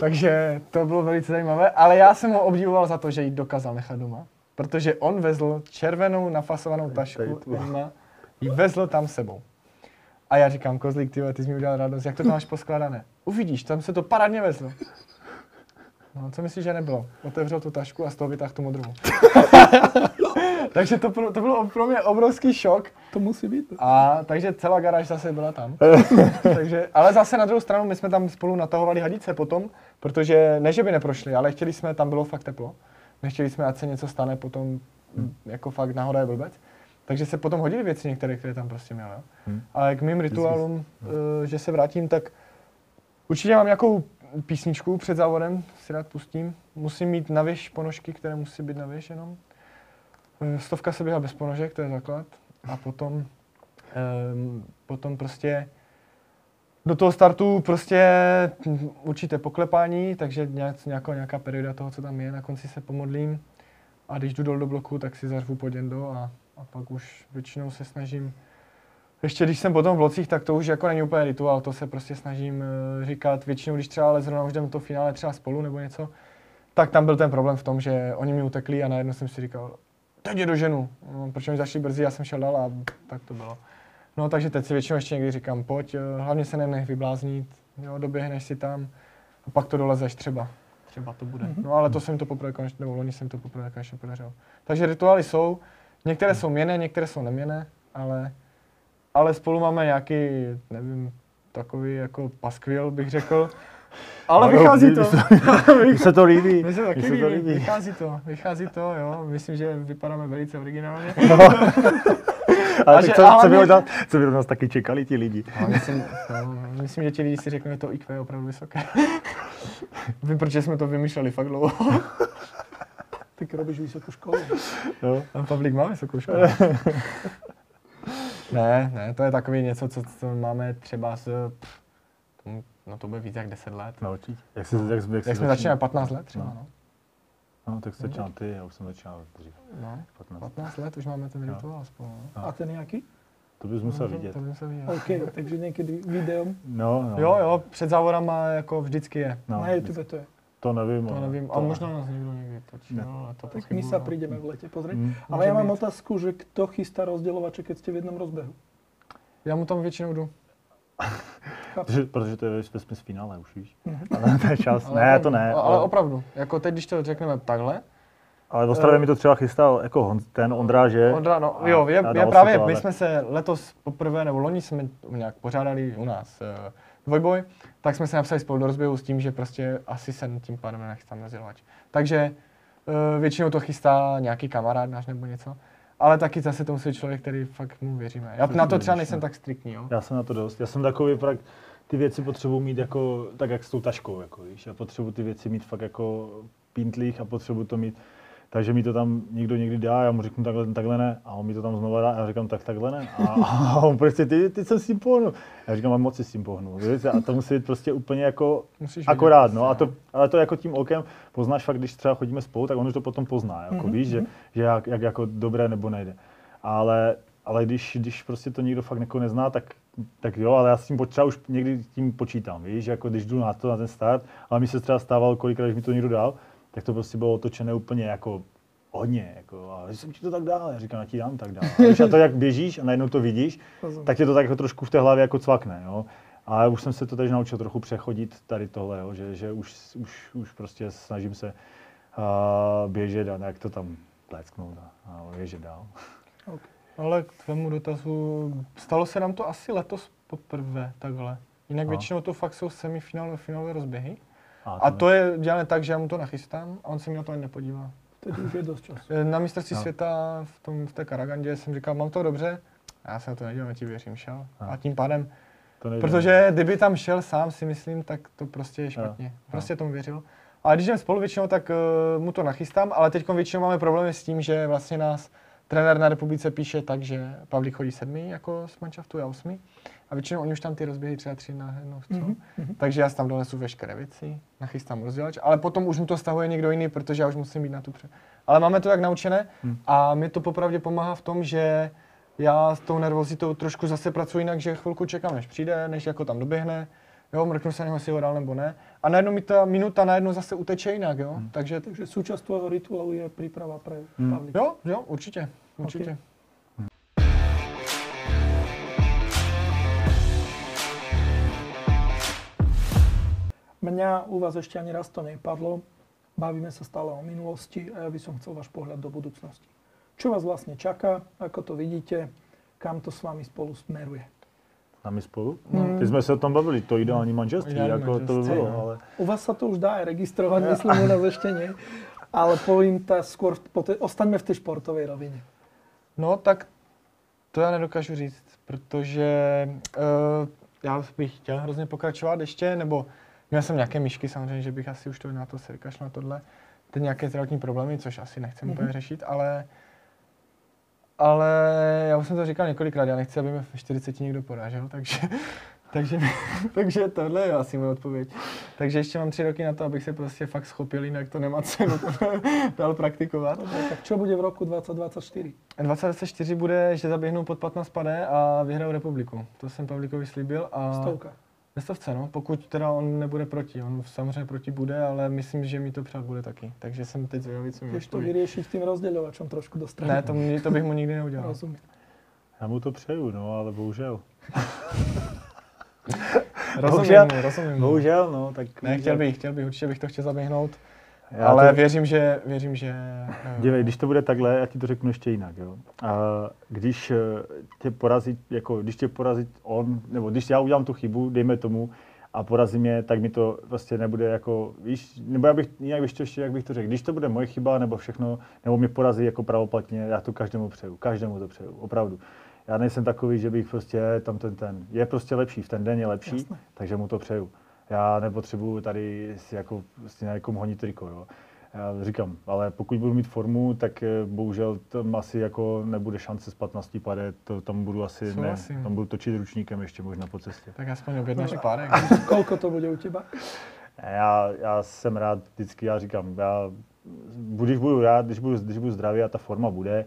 Takže to bylo velice zajímavé, ale já jsem ho obdivoval za to, že ji dokázal nechat doma. Protože on vezl červenou nafasovanou tašku, Emma, ji vezl tam sebou. A já říkám, Kozlík, ty, ty jsi mi udělal radost, jak to tam máš poskladané? Uvidíš, tam se to parádně vezlo. No, co myslíš, že nebylo? Otevřel tu tašku a z toho vytáhl tu modrou. takže to, pro- to bylo pro mě obrovský šok. To musí byť. A takže celá garáž zase byla tam. takže, ale zase na druhou stranu my jsme tam spolu natahovali hadice potom, protože ne, že by neprošli, ale chtěli jsme, tam bylo fakt teplo. Nechtěli jsme, ať se něco stane potom, Hmm. jako fakt nahoda je blbec. Takže se potom hodili věci některé, které tam prostě měl. Jo? Hmm. A k mým rituálům, eh, že se vrátím, tak určitě mám nějakou písničku před závodem, si rád pustím. Musím mít na věž ponožky, které musí být na věž jenom. Eh, Stovka se běhá bez ponožek, to je základ. A potom, um, potom prostě do toho startu prostě určité poklepání, takže nějak, nějaká, nějaká perioda toho, co tam je, na konci se pomodlím. A když jdu dolů do bloku, tak si zařvu poděndo a, a pak už většinou se snažím ještě když jsem potom v blocích, tak to už jako není úplně rituál, to se prostě snažím eh, říkat. Většinou, když třeba ale zrovna už jdeme to finále třeba spolu nebo něco, tak tam byl ten problém v tom, že oni mi utekli a najednou jsem si říkal, teď je do ženu. No, proč oni zašli brzy, já jsem šel dál a tak to bylo. No takže teď si většinou ještě někdy říkám, pojď, eh, hlavně se nenech vybláznit, jo, doběhneš si tam a pak to dolezeš třeba. Třeba to bude. No ale to jsem to poprvé konečně, nebo loni jsem to poprvé konečně podařil. Takže rituály jsou, některé jsou měné, některé jsou neměné, ale, ale spolu máme nějaký, nevím, takový jako paskvil, bych řekl. Ale Ano, vychází to. Mně se to líbí. Mně se taky líbí, líbí. vychází to, vychází to, jo. Myslím, že vypadáme velice originálně. Ale A že- tak co, a co, by od nás, co by od nás taky čekali ti lidi? A myslím, no, myslím, že ti lidi si řeknou, že to IQ je opravdu vysoké. Vím, proč jsme to vymýšleli fakt dlouho. Ty robíš vysokou školu. Jo? Tam Pavlík má vysokou školu. ne, ne, to je takový něco, co, co máme třeba z... No to bude víc jak 10 let. No určitě. Jak, jsi, jak, jak, jsi Jak jsme začínal? začínali 15 let třeba, No. no. No, tak jsi začínal ty, já už jsem začínal dřív. no. 15. 15 let už máme ten No. rituál spolu. No. A ten jaký? To bys musel No, vidět. To bych musel vidět. OK, takže někdy videom No, no. Jo, jo, před závodama jako vždycky je. No, na YouTube to je. To nevím. To ale nevím, a možná nás někdo někdy točí, Ne. no, ale to Tak my no. prídeme v lete pozrieť. Mm. Ale ja mám byť. otázku, že kto chystá rozdeľovače, keď ste v jednom rozbehu? Já mu tam většinou jdu. Protože, protože to je ve smyslu finále, už víš. Mhm. Ale to je čas. Ale ne, to ne. Ale, ale opravdu, jako teď, když to řekneme takhle, ale v Ostravě mi to třeba chystal jako Hon- ten Ondra, že? Ondra, no, A- jo, je, je právě, to, my ale- jsme se letos poprvé, nebo loni jsme nějak pořádali u nás uh, dvojboj, tak jsme se napsali spolu do rozběhu s tím, že prostě asi se tím pádem nenechystám rozdělovač. Takže uh, většinou to chystá nějaký kamarád náš nebo něco, ale taky zase to musí člověk, který fakt mu věříme. Já na to třeba nejsem no. tak striktní, jo. Já jsem na to dost. Já jsem takový fakt, ty věci potřebuji mít jako, tak jak s tou taškou, jako víš. Já potřebuji ty věci mít fakt jako pintlých a potřebuji to mít takže mi to tam někdo někdy dá, já mu řeknu takhle, takhle ne, a on mi to tam znova dá, a já říkám tak takhle ne. A, a on prostě, ty, ty se s tím pohnu. Já říkám, mám moc si s tím pohnu. Víš? A to musí být prostě úplně jako Musíš akorát, no. A to, ale to jako tím okem poznáš fakt, když třeba chodíme spolu, tak on už to potom pozná, jako Mhm, víš, že, že jak, jak, jako dobré nebo nejde. Ale, ale když, když prostě to nikdo fakt jako nezná, tak, tak jo, ale já s tím třeba už někdy tím počítám, víš, jako když jdu na to, na ten start, ale mi se třeba stávalo kolikrát, když mi to někdo dal, tak to prostě bylo otočené úplně jako hodně, jako, a jsem ti to tak dál, já říkám, já ti dám tak dál. A když a to jak běžíš a najednou to vidíš, tak je to tak jako trošku v té hlavě jako cvakne, jo. A už jsem se to teď naučil trochu přechodit tady tohle, jo, že, že už, už, už prostě snažím se uh, běžet a jak to tam plecknout a, a běžet dál. Ale k tvému dotazu, stalo se nám to asi letos poprvé takhle. Jinak No. většinou to fakt jsou semifinálové finálové rozběhy. A, A to je dělané tak, že já mu to nachystám a on se mi na to ani nepodívá. Vtedy už je dosť času. Na mistrovství No. světa v, tom, v té Karagandě jsem říkal, mám to dobře, a já se na to nedělám, ti věřím, šel. No. A tím pádem, to nejde. protože kdyby tam šel sám, si myslím, tak to prostě je špatně. Prostě tomu věřil. Ale když jdem spolu většinou, tak uh, mu to nachystám, ale teď většinou máme problémy s tím, že vlastně nás trenér na republice píše tak, že Pavlík chodí sedmý jako z manšaftu, já osmý. A většinou oni už tam ty rozběhy třeba tři na jednou chcou. Mhm, Takže já si tam donesu veškeré věci, nachystám rozdělač, ale potom už mu to stahuje někdo jiný, protože já už musím být na tu pře. Ale máme to tak naučené Hmm. a mi to popravdě pomáhá v tom, že já s tou nervozitou trošku zase pracuji jinak, že chvilku čekám, než přijde, než jako tam doběhne. Jo, mrknu se na něho, jestli ho dál nebo ne. A najednou mi ta minuta najednou zase uteče jinak, jo. Hmm. Takže Takže súčasť tvojho rituálu je príprava pre Hmm. Jo, jo, určitě, určitě. Mňa u vás ešte ani raz to nepadlo. Bavíme sa stále o minulosti a ja by som chcel váš pohľad do budúcnosti. Čo vás vlastne čaká, ako to vidíte, kam to s vami spolu smeruje? A my spolu? Hmm. Ty jsme se o tom bavili, to ideální manželství, Ideální jako to by manželství, bylo, no. ale U vás sa to už dá aj registrovať, myslím, u nás ešte nie. Ale povím ta skôr, po te, ostaňme v tej športovej rovine. No tak to já nedokážu říct, protože uh, já bych chtěl hrozně pokračovat ještě, nebo měl jsem nějaké myšky samozřejmě, že bych asi už to na to se vykašlal na tohle. Teď nějaké zdravotní problémy, což asi nechcem Mhm. úplně řešit, ale ale já už jsem to říkal několikrát, já nechci, aby mě v 40 někdo porážel, takže, takže, takže tohle je asi moje odpověď. Takže ještě mám tři roky na to, abych se prostě fakt schopil, jinak to nemá cenu dál praktikovat. Dobre, tak čo bude v roku 2024? 2024 bude, že zaběhnou pod 15 pade a vyhrajou republiku. To jsem Pavlíkovi slíbil. A Stovka. Ve stovce, no. Pokud teda on nebude proti. On samozřejmě proti bude, ale myslím, že mi to přát bude taky. Takže jsem teď zvědavý, co mi Vieš to odpoví. vyriešiť tým rozdeľovačom trošku do strany. Ne, to, mi- to bych mu nikdy neudělal. Rozumím. já mu to přeju, no, ale bohužel. Rozumím Bohužel- mu, rozumím. Bohužel, no, tak... Ne, chtěl bych, chtěl bych, určitě bych to chtěl zaběhnout. Já ale to- věřím, že, věřím, že... eh, Dívej, když to bude takhle, já ti to řeknu ještě jinak, jo. A když eh, tě porazí, jako když tě porazí on, nebo když já udělám tu chybu, dejme tomu, a porazí mě, tak mi to prostě nebude jako, víš, nebo já bych, jinak bych to ještě, jak bych to řekl, když to bude moje chyba, nebo všechno, nebo mě porazí jako pravoplatně, já to každému přeju, každému to přeju, opravdu. Já nejsem takový, že bych prostě tam ten, ten, je prostě lepší, v ten den je lepší, Jasné. takže mu to přeju. Já nepotřebuju tady si jako si na někom honit triko, jo. Já říkám, ale pokud budu mít formu, tak eh, bohužel tam asi jako nebude šance z 15 pade, to tam budu asi ne, tam budu točit ručníkem ještě možná po cestě. Tak aspoň objednáš párek. Koľko to bude u teba? Já, já jsem rád vždycky, já říkám, já, když budu rád, když budu, když budu zdravý a ta forma bude,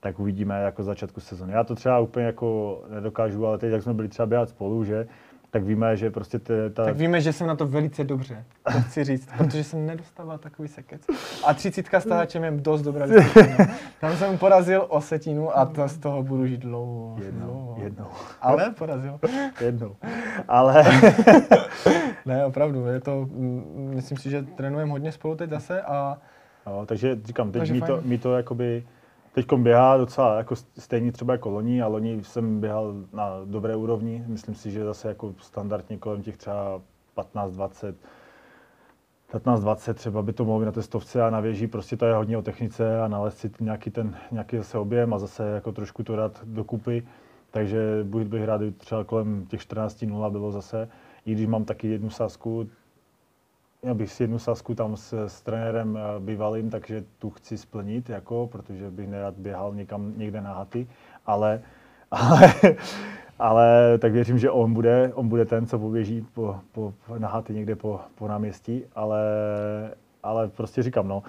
tak uvidíme jako začátku sezóny. Já to třeba úplně jako nedokážu, ale teď, jak jsme byli třeba běhat spolu, že, tak víme, že prostě te, ta, Tak víme, že jsem na to velice dobře, to chci říct, protože jsem nedostával takový sekec. A třicítka s tahačem je dost dobrá disciplína. Tam jsem porazil osetinu a to z toho budu žít dlouho. jednou, dlouho. jednou, Ale porazil. jednou. Ale Ne, opravdu, je to, mm, myslím si, že trénujeme hodně spolu teď zase a No, takže říkám, teď Takže mi to, mi to jakoby, teď běhá docela jako stejně třeba jako loni a loni jsem běhal na dobré úrovni. Myslím si, že zase jako standardně kolem těch třeba 15-20 15-20 třeba by to mohlo být na té stovce a na věži prostě to je hodně o technice a nalézt si nějaký ten nějaký zase objem a zase jako trošku to dát dokupy. Takže bych rád, třeba kolem těch 14.0 bylo zase, i když mám taky jednu sázku, já bych si jednu sázku tam s, s trenérem eh, bývalým, takže tu chci splnit, jako, protože bych nerad běhal někam někde na haty, ale, ale, ale tak věřím, že on bude, on bude ten, co poběží po, po, na haty někde po, po náměstí, ale, ale prostě říkám, no,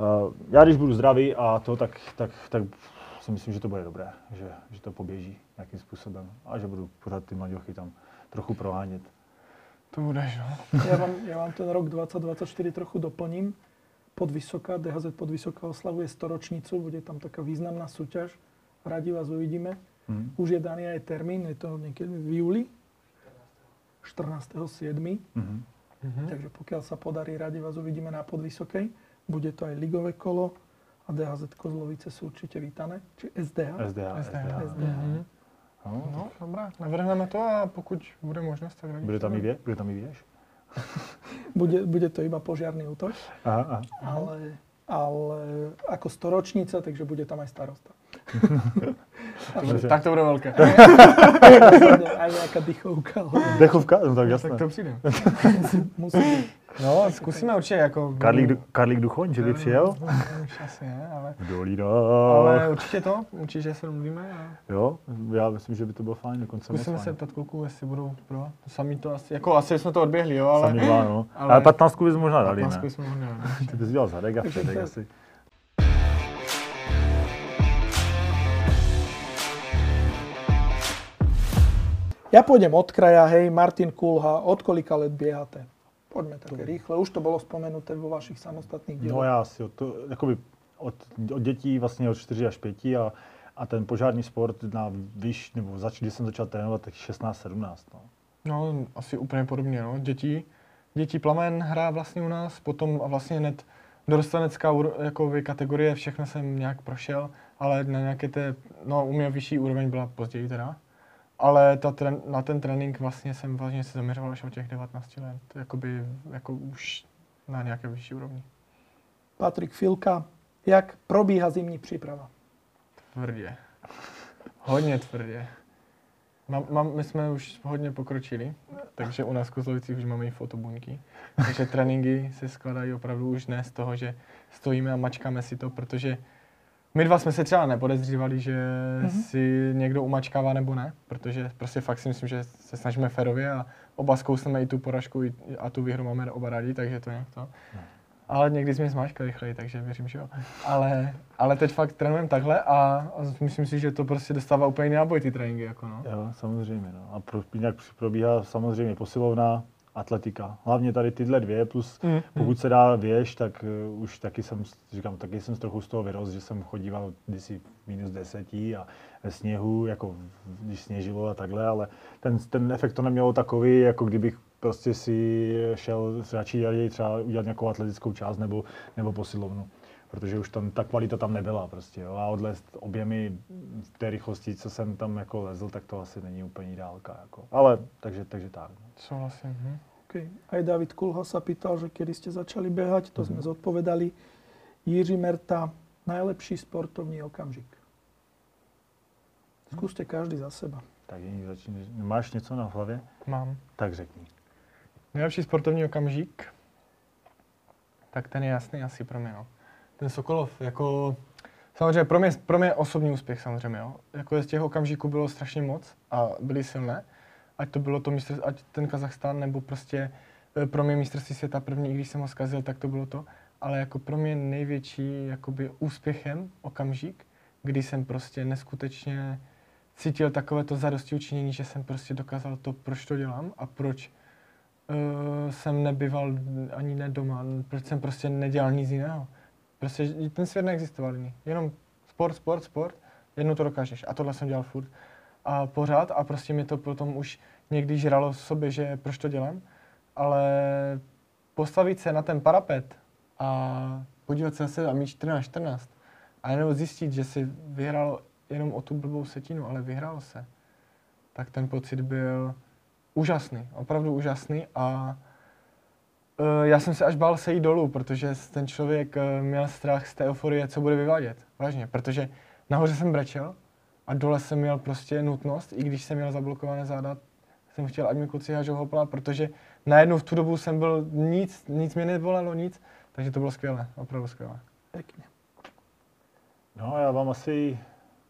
eh, já když budu zdravý a to, tak, tak, tak si myslím, že to bude dobré, že, že to poběží nějakým způsobem a že budu pořád ty mladěchy tam trochu prohánět. To budeš, no. Ja vám, ja vám ten rok 2024 trochu doplním. Podvysoká, DHZ Podvysoká oslavuje storočnicu, bude tam taká významná súťaž. Radi vás uvidíme. Mhm. Už je daný aj termín, je to niekedy v júli. 14.7. Mhm. Mhm. Takže pokiaľ sa podarí, radi vás uvidíme na Podvysokej. Bude to aj ligové kolo a DHZ Kozlovice sú určite vítané. Či SDH. SDA, SDH. SDA. SDH. Mhm. No, No, dobrá, navrhneme to a pokud bude možnost, tak. Bude tam i, vě, bude tam i věž? Bude, bude to iba požiarný útok, Aha, aha. ale, ale ako storočnica, takže bude tam aj starosta. Dobře. Tak to bude velké. aj nejaká dychovka. ale Dechovka? No tak jasné. tak to přijde. Musí byť. No, zkusíme určitě jako... Karlík, Du- Karlík Duchoň, že by přijel? Už asi ne, ale... Dolína. Ale určitě to, určitě se domluvíme a Jo, já myslím, že by to bylo fajn, dokonce zkusíme se ptat kluků, jestli budou pro. Sami to asi, jako asi jsme to odběhli, jo, ale... Sami dva, no. ale- Ale 15 bys možná dali, 15 ne? jsme mohli, no. Ty bys dělal zadek a předek asi. Ja pôjdem od kraja, hej, Martin Kulha, od kolika let biehate? Poďme také rýchle, už to bolo spomenuté vo vašich samostatných No dieloch. já asi od, to, jakoby od, od dětí vlastně od 4 až 5 a, a ten požární sport na výš, nebo zač, když jsem začal trénovat, tak 16-17. No. No, asi úplně podobně, no. Děti, děti plamen hrá vlastně u nás, potom a vlastně hned dorostanecká úro- jako vy kategorie, všechno jsem nějak prošel, ale na nějaké té, no u mě vyšší úroveň byla později teda. Ale ta tren, na ten trénink vlastně jsem vlastně se zaměřoval až od těch 19 let, jakoby, jako už na nějaké vyšší úrovni. Patrik Filka, jak probíha zimní příprava? Tvrdě. Hodně tvrdě. Mám, mám, my jsme už hodně pokročili, takže u nás v Kozlovicích už máme i fotobuňky. Takže tréninky se skládají opravdu už ne z toho, že stojíme a mačkáme si to, protože my dva jsme se třeba nepodezřívali, že Mhm. mm-hmm. si někdo umačkává nebo ne, protože prostě fakt si myslím, že se snažíme férově a oba zkousneme i tu poražku i- a tu výhru máme oba rádi, takže to nějak to. Ale někdy jsme zmáčkali rychleji, takže věřím, že jo. Ale, ale teď fakt trénujeme takhle a, a myslím si, že to prostě dostává úplně jiný náboj ty tréninky, jako no. Jo, samozřejmě. No. A pro, jinak probíhá samozřejmě posilovna, atletika. Hlavně tady tyhle dvě, plus Mm, pokud se dá věž, tak uh, už taky jsem, říkám, taky jsem trochu z toho vyrost, že jsem chodíval kdysi minus desetí a ve sněhu, jako když sněžilo a takhle, ale ten, ten efekt to nemělo takový, jako kdybych prostě si šel radši raději třeba udělat nějakou atletickou část nebo, nebo posilovnu. Protože už tam ta kvalita tam nebyla prostě, jo. A odlézt objemy v té rychlosti, co jsem tam jako lezl, tak to asi není úplně ideálka, jako. Ale, takže, takže tak. no. Souhlasím. Hm. Okay. Aj David Kulha sa pýtal, že kedy ste začali behať, to Mhm. sme zodpovedali. Jiří Merta, najlepší sportovní okamžik. Skúste každý za seba. Tak jiný začín. Máš něco na hlavě? Mám. Tak řekni. Nejlepší sportovní okamžik, tak ten je jasný asi pro mě, no. Ten Sokolov, jako, samozřejmě pro mě, pro mě osobní úspěch samozřejmě, jo. Jako z těch okamžiků bylo strašně moc a byly silné. Ať to bylo to mistr, ať ten Kazachstán, nebo prostě eh, pro mě mistrovství světa první, i když jsem ho zkazil, tak to bylo to. Ale jako pro mě největší jakoby úspěchem okamžik, kdy jsem prostě neskutečně cítil takové to zadosti učinění, že jsem prostě dokázal to, proč to dělám a proč uh, jsem nebyval ani ne doma, proč jsem prostě nedělal nic jiného. Prostě ten svět neexistoval jiný. Jenom sport, sport, sport, jednou to dokážeš. A tohle jsem dělal furt. A pořád a prostě mi to potom už někdy žralo v sobě, že proč to dělám. Ale postavit se na ten parapet a podívat se na sebe a mít 14-14 a jenom zjistit, že si vyhrál jenom o tu blbou setinu, ale vyhrál se, tak ten pocit byl úžasný, opravdu úžasný a uh, já jsem se až bál sejít dolů, protože ten člověk uh, měl strach z té euforie, co bude vyvádět, vážně, protože nahoře jsem brečel a dole jsem měl prostě nutnost, i když jsem měl zablokované záda, jsem chtěl, ať mi kluci hážou hopla, protože najednou v tu dobu jsem byl nic, nic mě nebolelo, nic, takže to bylo skvělé, opravdu skvělé. Pekne. No, já vám asi,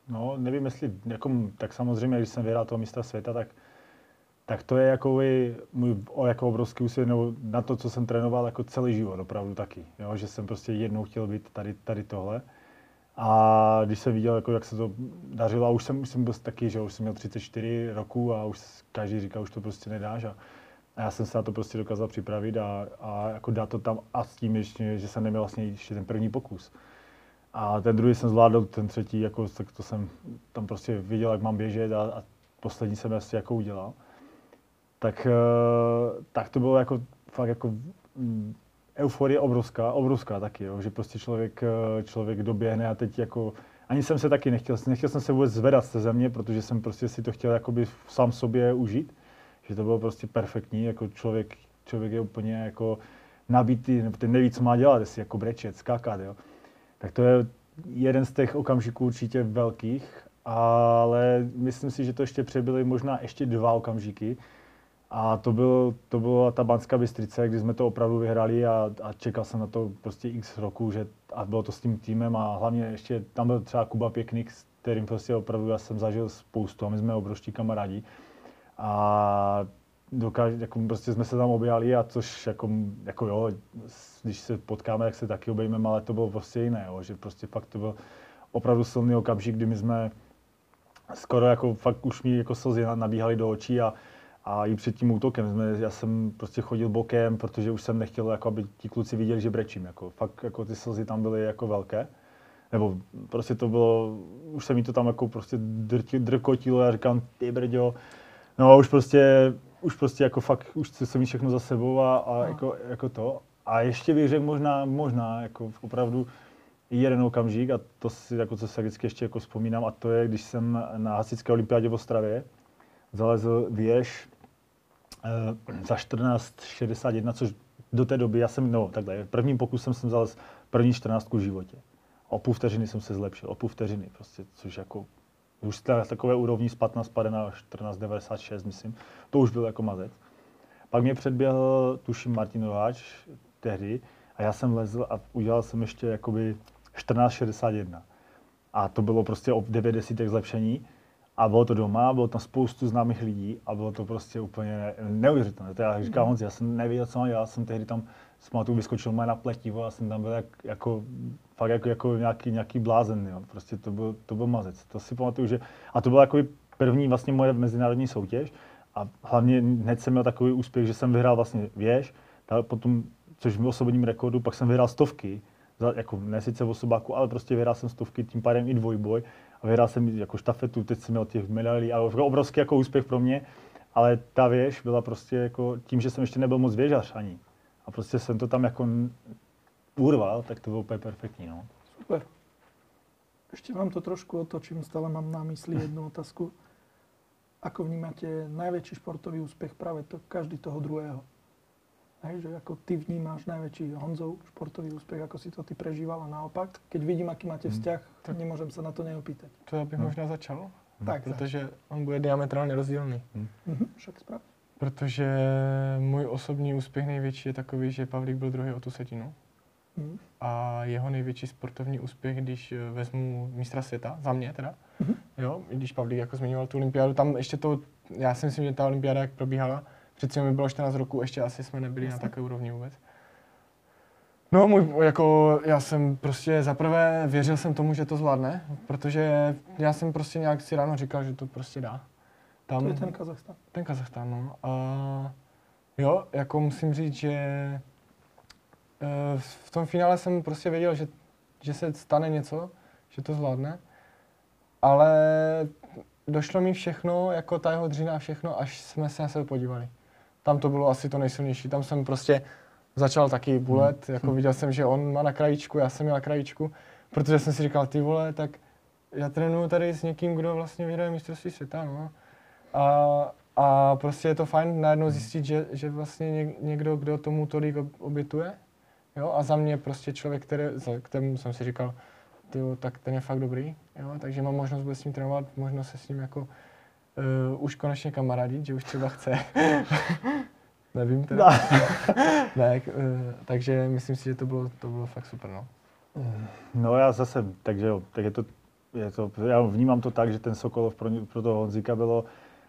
no, nevím, jestli, jako, tak samozřejmě, když jsem vyhrál toho mistra světa, tak, tak to je jako můj o, jako obrovský úsilí na to, co jsem trénoval jako celý život, opravdu taky. Jo? Že jsem prostě jednou chtěl být tady, tady tohle. A když jsem viděl, jako, jak se to dařilo, a už jsem, už jsem byl taky, že už jsem měl 34 roku a už každý říkal, už to prostě nedáš. A, a já jsem se na to prostě dokázal připravit a, a jako dát to tam a s tím ještě, že jsem neměl vlastně ještě ten první pokus. A ten druhý jsem zvládl, ten třetí, jako, tak to jsem tam prostě viděl, jak mám běžet a, a poslední jsem asi jako udělal. Tak, eh, tak to bylo jako fakt jako mm, euforie obrovská, obrovská taky, jo, že prostě člověk, eh, člověk doběhne a teď jako, ani jsem se taky nechtěl, nechtěl jsem se vůbec zvedat z té země, protože jsem prostě si to chtěl jakoby sám sobě užít, že to bylo prostě perfektní, jako člověk, člověk je úplně jako nabitý, ten neví, co má dělat, jestli jako brečet, skákat, jo. Tak to je jeden z těch okamžiků určitě velkých, ale myslím si, že to ještě přebyly možná ještě dva okamžiky. A to, byl, to byla ta Banská Bystrice, kdy jsme to opravdu vyhrali a, a čekal jsem na to prostě x roku, že, a bylo to s tím týmem a hlavně ještě tam byl třeba Kuba Pěknik, s kterým prostě opravdu já jsem zažil spoustu a my jsme obrovští kamarádi. A dokáž, jako prostě jsme se tam objali a což jako, jako jo, když se potkáme, tak se taky obejmeme, ale to bylo prostě jiné, jo, že prostě fakt to byl opravdu silný okamžik, kdy my jsme skoro jako fakt už mi jako slzy nabíhaly do očí a, a i před tím útokem jsme, já jsem prostě chodil bokem, protože už jsem nechtěl, jako aby ti kluci viděli, že brečím. Jako, fakt jako ty slzy tam byly jako velké. Nebo prostě to bylo, už se mi to tam jako prostě drkotilo a říkám, ty brďo, no už prostě už prostě jako fakt, už chci mít všechno za sebou a, a no. jako, jako, to. A ještě bych řekl možná, možná jako opravdu jeden okamžik a to si, jako, co se vždycky ještě jako vzpomínám a to je, když jsem na hasičské olympiádě v Ostravě zalezl věž za 14,61, což do té doby, já jsem, no takhle, prvním pokusem jsem zalez první 14 v životě. O půl vteřiny jsem se zlepšil, o půl vteřiny prostě, což jako už na takové úrovni z 15 pade na 14,96, myslím. To už byl jako mazec. Pak mě předběhl, tuším, Martin Nováč tehdy a já jsem lezl a udělal jsem ještě jakoby 14,61. A to bylo prostě o 90 zlepšení. A bylo to doma, bylo tam spoustu známých lidí a bylo to prostě úplně neuvěřitelné. To já říkám, Honzi, já jsem nevěděl, co mám dělat, jsem tehdy tam s tu vyskočil na pletivo a jsem tam byl jak, jako, fakt jako, jako nějaký, nějaký blázen, jo. prostě to byl, to byl mazec. To si pamatuju, že, a to byla jako první vlastně moje mezinárodní soutěž a hlavně hned jsem měl takový úspěch, že jsem vyhrál vlastně věž, potom, což v osobním rekordu, pak jsem vyhrál stovky, za, jako ne sice v osobáku, ale prostě vyhrál jsem stovky, tím pádem i dvojboj a vyhrál jsem jako štafetu, teď jsem měl těch medailí, ale obrovský jako úspěch pro mě, ale ta věž byla prostě jako tím, že jsem ještě nebyl moc věžař ani, a prostě jsem to tam jako urval, tak to bylo úplně perfektní. No. Super. Ešte vám to trošku otočím, stále mám na mysli jednu otázku. Ako vnímate najväčší športový úspech práve to, každý toho druhého? Hej, že ako ty vnímáš najväčší Honzov športový úspech, ako si to ty prežíval a naopak, keď vidím, aký máte mhm. vzťah, hmm. tak nemôžem sa na to neopýtať. To já bych hmm. možná začal, tak, protože on bude diametrálně rozdílný. Hmm. Však správně. Protože můj osobní úspěch největší je takový, že Pavlík byl druhý o tu setinu. Mhm. A jeho největší sportovní úspěch, když eh, vezmu mistra světa, za mě teda, Mhm. jo, i když Pavlík jako zmiňoval tu olympiádu, tam ještě to, já si myslím, že ta olympiáda, jak probíhala, přeci mi bylo 14 roku, ještě asi jsme nebyli Jasně. na takové úrovni vůbec. No, můj, jako já jsem prostě zaprvé věřil jsem tomu, že to zvládne, protože já jsem prostě nějak si ráno říkal, že to prostě dá. Tam, To je ten Kazachstan. ten Kazachstán, no. A jo, jako musím říct, že eh, v tom finále jsem prostě věděl, že, že se stane něco, že to zvládne, ale došlo mi všechno, jako ta jeho dřina a všechno, až jsme se na sebe podívali. Tam to bylo asi to nejsilnější, tam jsem prostě začal taky bulet, jako viděl jsem, že on má na krajičku, já jsem měl na krajičku, protože jsem si říkal, ty vole, tak já trénuju tady s někým, kdo vlastně vyhraje mistrovství světa, no. A, a prostě je to fajn najednou zjistit, že, že vlastně něk, někdo, kdo tomu tolik ob- obětuje, jo, a za mě prostě člověk, který, za kterému jsem si říkal, tyjo, tak ten je fakt dobrý, jo, takže mám možnost vůbec s ním trénovat, možnost se s ním jako uh, už konečně kamarádit, že už třeba chce. Nevím teda. ne, uh, takže myslím si, že to bylo, to bylo fakt super, no. No já zase, takže jo, tak je to, je to, já vnímám to tak, že ten Sokolov pro, pro toho Honzika bylo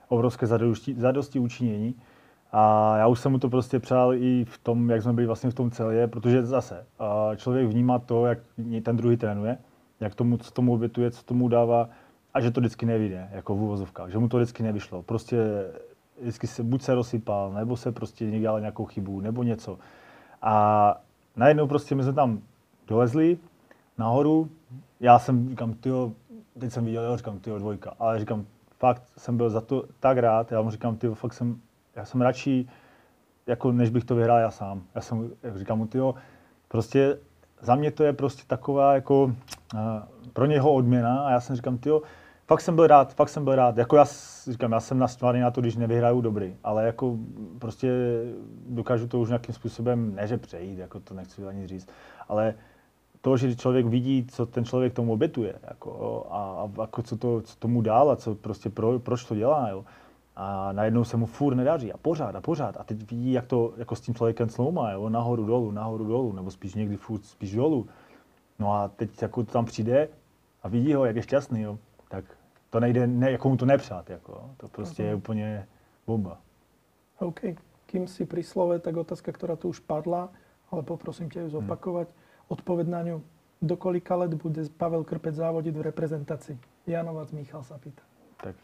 obrovské zadosti, zadosti učinění. A já už jsem mu to prostě přál i v tom, jak jsme byli vlastně v tom celé, protože zase člověk vnímá to, jak ten druhý trénuje, jak tomu, co tomu obětuje, co tomu dává a že to vždycky nevyjde, jako v úvozovkách, že mu to vždycky nevyšlo. Prostě vždycky se buď se rozsypal, nebo se prostě někde dělal nějakou chybu, nebo něco. A najednou prostě my jsme tam dolezli nahoru, já jsem říkám, tyjo, teď jsem viděl, jo, říkám, tyjo, dvojka, ale říkám, fakt jsem byl za to tak rád, já mu říkám, tyjo, fakt jsem, já jsem radši, jako než bych to vyhrál já sám. Já jsem, jak říkám mu, tyjo, prostě za mě to je prostě taková jako uh, pro něho odměna a já jsem říkám, tyjo, fakt jsem byl rád, fakt jsem byl rád. Jako já říkám, já jsem naštvaný na to, když nevyhraju dobrý, ale jako prostě dokážu to už nějakým způsobem, ne že přejít, jako to nechci ani říct, ale to, že člověk vidí, co ten člověk tomu obětuje, jako, a, a jako co, to, co tomu dál a co prostě pro, proč to dělá, jo. A najednou se mu furt nedaří a pořád a pořád. A teď vidí, jak to jako s tím člověkem sloumá, jo, nahoru, dolů, nahoru, dolů, nebo spíš někdy furt spíš dolů. No a teď jako tam přijde a vidí ho, jak je šťastný, jo, tak to nejde, ne, jako mu to nepřát, jako, to prostě je úplně bomba. OK. Kým si pri slove, tak otázka, ktorá tu už padla, ale poprosím ťa ju zopakovať. Odpoveď na ňu. Do kolika let bude Pavel Krpec závodiť v reprezentácii? Janovac Michal sa pýta. Tak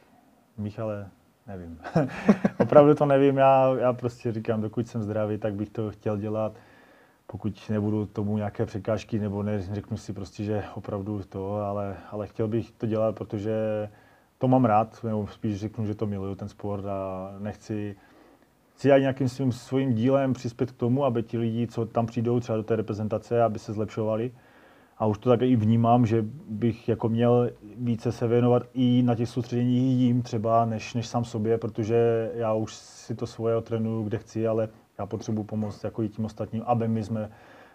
Michale, nevím. Opravdu to nevím, já, já prostě říkám, dokud jsem zdravý, tak bych to chtěl dělat. Pokud nebudu tomu nějaké překážky, nebo neřeknu si prostě, že opravdu to, ale, ale chtěl bych to dělat, protože to mám rád, nebo spíš řeknu, že to miluju, ten sport a nechci, chci aj nějakým svým svým dílem přispět k tomu, aby ti lidi, co tam přijdou třeba do té reprezentace, aby se zlepšovali. A už to tak i vnímám, že bych jako měl více se věnovat i na těch soustředěních jim třeba, než, než sám sobě, protože já už si to svoje otrénuju, kde chci, ale já potřebuji pomoct jako i tím ostatním, aby my jsme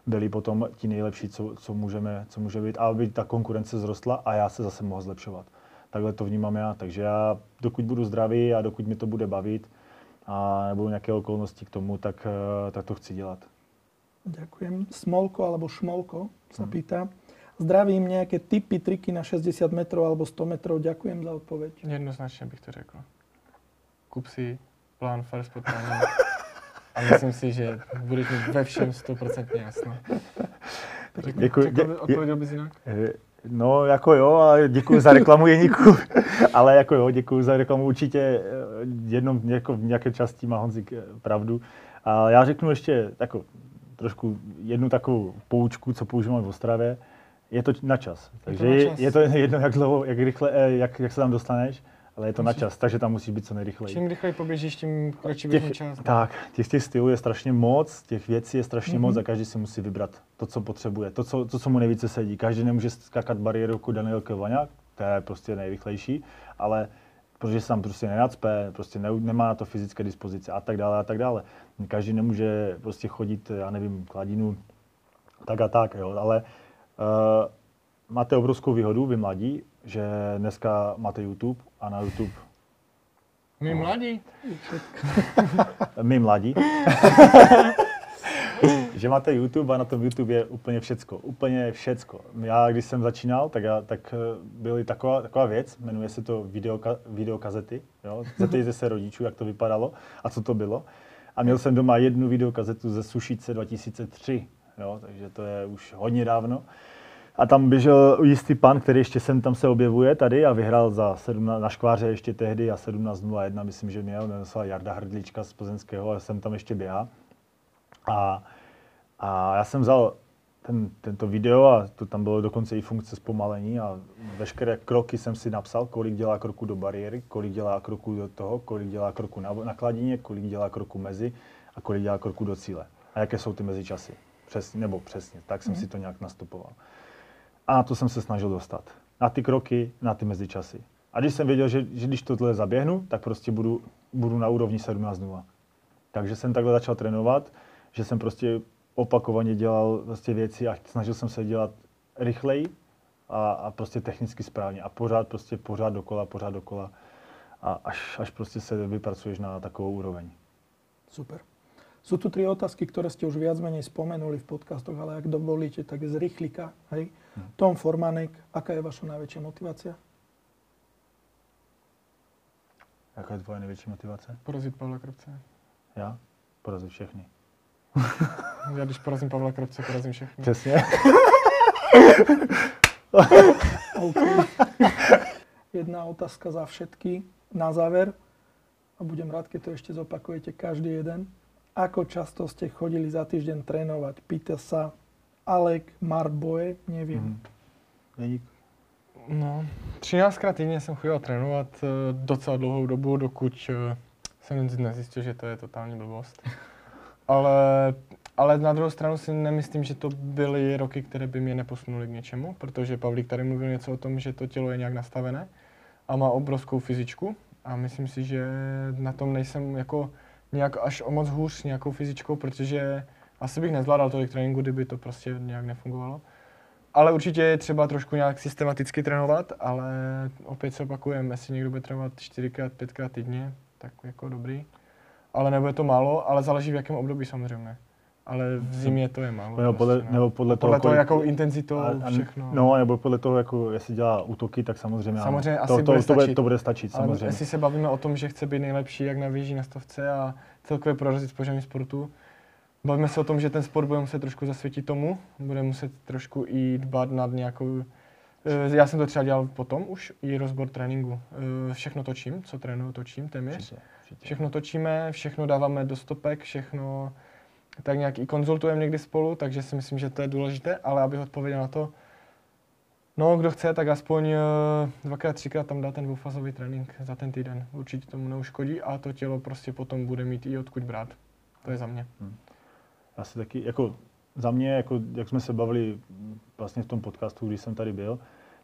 byli potom ti nejlepší, co, co, můžeme, co může být, a aby ta konkurence zrostla a já se zase mohl zlepšovat. Takhle to vnímám já, takže já dokud budu zdravý a dokud mi to bude bavit a nebudou nějaké okolnosti k tomu, tak, eh, tak to chci dělat. Ďakujem. Smolko alebo Šmolko sa Mhm. pýta. Zdravím, nejaké tipy, triky na 60 metrov alebo 100 metrov. Ďakujem za odpoveď. Jednoznačně bych to řekl. Kup si plán first potkání a myslím si, že budeš mít ve všem 100% jasno. Řekl, Děkuji. řekl, Dě- odpověděl bys jinak? Eh, No, jako jo, a děkuji za reklamu Jeníku, ale jako jo, děkuji za reklamu určitě eh, jednom jako v nějaké části má Honzik eh, pravdu. A já řeknu ještě jako, trošku jednu takovou poučku, co používám v Ostravě. Je to na čas. Takže na je, čas. je to jedno, jak dlouho, jak rychle, jak, jak se tam dostaneš, ale je to na čas, takže tam musí být co nejrychleji. Čím rychleji poběžíš, tím kratší Těch, čas. tak, těch, těch stylů je strašně moc, těch věcí je strašně Mhm. moc a každý si musí vybrat to, co potřebuje, to, co, to, co mu nejvíce sedí. Každý nemůže skákat bariéru jako Daniel Kvaňák, to je prostě nejrychlejší, ale protože se tam prostě nenacpe, prostě ne, nemá na to fyzické dispozice a tak dále a tak dále. Každý nemůže prostě chodit, já nevím, kladinu, tak a tak, jo, ale uh, máte obrovskou výhodu, vy mladí, že dneska máte YouTube a na YouTube My mladí. My mladí. že máte YouTube a na tom YouTube je úplně všecko. Úplně všecko. Já, když jsem začínal, tak, já, tak eh, byly taková, taková věc, jmenuje se to videoka, videokazety. Jo? Zeptejte se rodičů, jak to vypadalo a co to bylo. A měl jsem doma jednu videokazetu ze Sušice 2003. Jo? Takže to je už hodně dávno. A tam běžel jistý pan, který ještě sem tam se objevuje tady a vyhrál za 17, na škváře ještě tehdy a 17.01, myslím, že měl, jmenoval se Jarda Hrdlička z Plzeňského a jsem tam ještě běhá. A, a já jsem vzal ten, tento video a to tam bylo dokonce i funkce zpomalení a veškeré kroky jsem si napsal, kolik dělá kroku do bariéry, kolik dělá kroku do toho, kolik dělá kroku na, na kladině, kolik dělá kroku mezi a kolik dělá kroku do cíle. A jaké jsou ty mezičasy. Přesně, nebo přesně, tak jsem mm. si to nějak nastupoval. A na to jsem se snažil dostat. Na ty kroky, na ty mezičasy. A když jsem věděl, že, že když tohle zaběhnu, tak prostě budu, budu na úrovni 17.0. Takže jsem takhle začal trénovat, že jsem prostě opakovaně dělal prostě věci a snažil jsem se dělat rychleji a, a prostě technicky správně. A pořád prostě pořád dokola, pořád dokola. A až, až prostě se vypracuješ na takovou úroveň. Super. Sú tu tri otázky, ktoré ste už viac menej spomenuli v podcastoch, ale ak dovolíte, tak z rýchlika. Hej. Hm. Tom Formanek, aká je vaša najväčšia motivácia? Jaká je tvoje největší motivace? Porazit Pavla Krabce. Já? Porazit všechny. Já když porazím Pavla Krabce, porazím všechny. Přesně. okay. Jedna otázka za všetky na záver. A budem rád, keď to ešte zopakujete každý jeden. Ako často ste chodili za týždeň trénovať? Pýta sa Alek Marboje, nevím. Mm. No, 13krát týdně jsem chodil trénovat eh, docela dlouhou dobu, dokud eh, jsem nezjistil, že to je totální blbost. Ale, ale na druhou stranu si nemyslím, že to byly roky, které by mě neposunuly k něčemu, protože Pavlík tady mluvil něco o tom, že to tělo je nějak nastavené a má obrovskou fyzičku a myslím si, že na tom nejsem jako nějak až o moc hůř nějakou fyzičkou, protože asi bych nezvládal tolik tréninku, kdyby to prostě nějak nefungovalo. Ale určitě je třeba trošku nějak systematicky trénovat, ale opět se opakujeme, jestli někdo bude trénovat 4x, 5x týdně, tak jako dobrý. Ale nebude to málo, ale záleží v jakém období samozřejmě. Ale v zimě to je málo. Nebo podle, prostě, no. nebo podle, podle toho, toho, jakou intenzitou, a, a, všechno. No, nebo podle toho, jako, jestli dělá útoky, tak samozřejmě, Samozřejmě ano. asi to, to, bude to, bude, stačit. to bude stačit, Ale samozřejmě. jestli se bavíme o tom, že chce být nejlepší jak na věži, na stovce a celkově prorazit v sportu, bavíme se o tom, že ten sport bude muset trošku zasvětit tomu, bude muset trošku i dbat nad nějakou eh, já jsem to třeba dělal potom už, i rozbor tréninku. Eh, Všechno točím, co trénuju, točím téměř. Určitě, určitě. Všechno točíme, všechno dáváme do stopek, všechno tak nějak i konzultujeme někdy spolu, takže si myslím, že to je důležité, ale abych odpověděl na to, no kdo chce, tak aspoň eh, dvakrát, třikrát tam dá ten dvoufazový trénink za ten týden. Určitě tomu neuškodí a to tělo prostě potom bude mít i odkud brát. To je za mě. Asi taky, jako za mě, jako, jak jsme se bavili vlastně v tom podcastu, když jsem tady byl,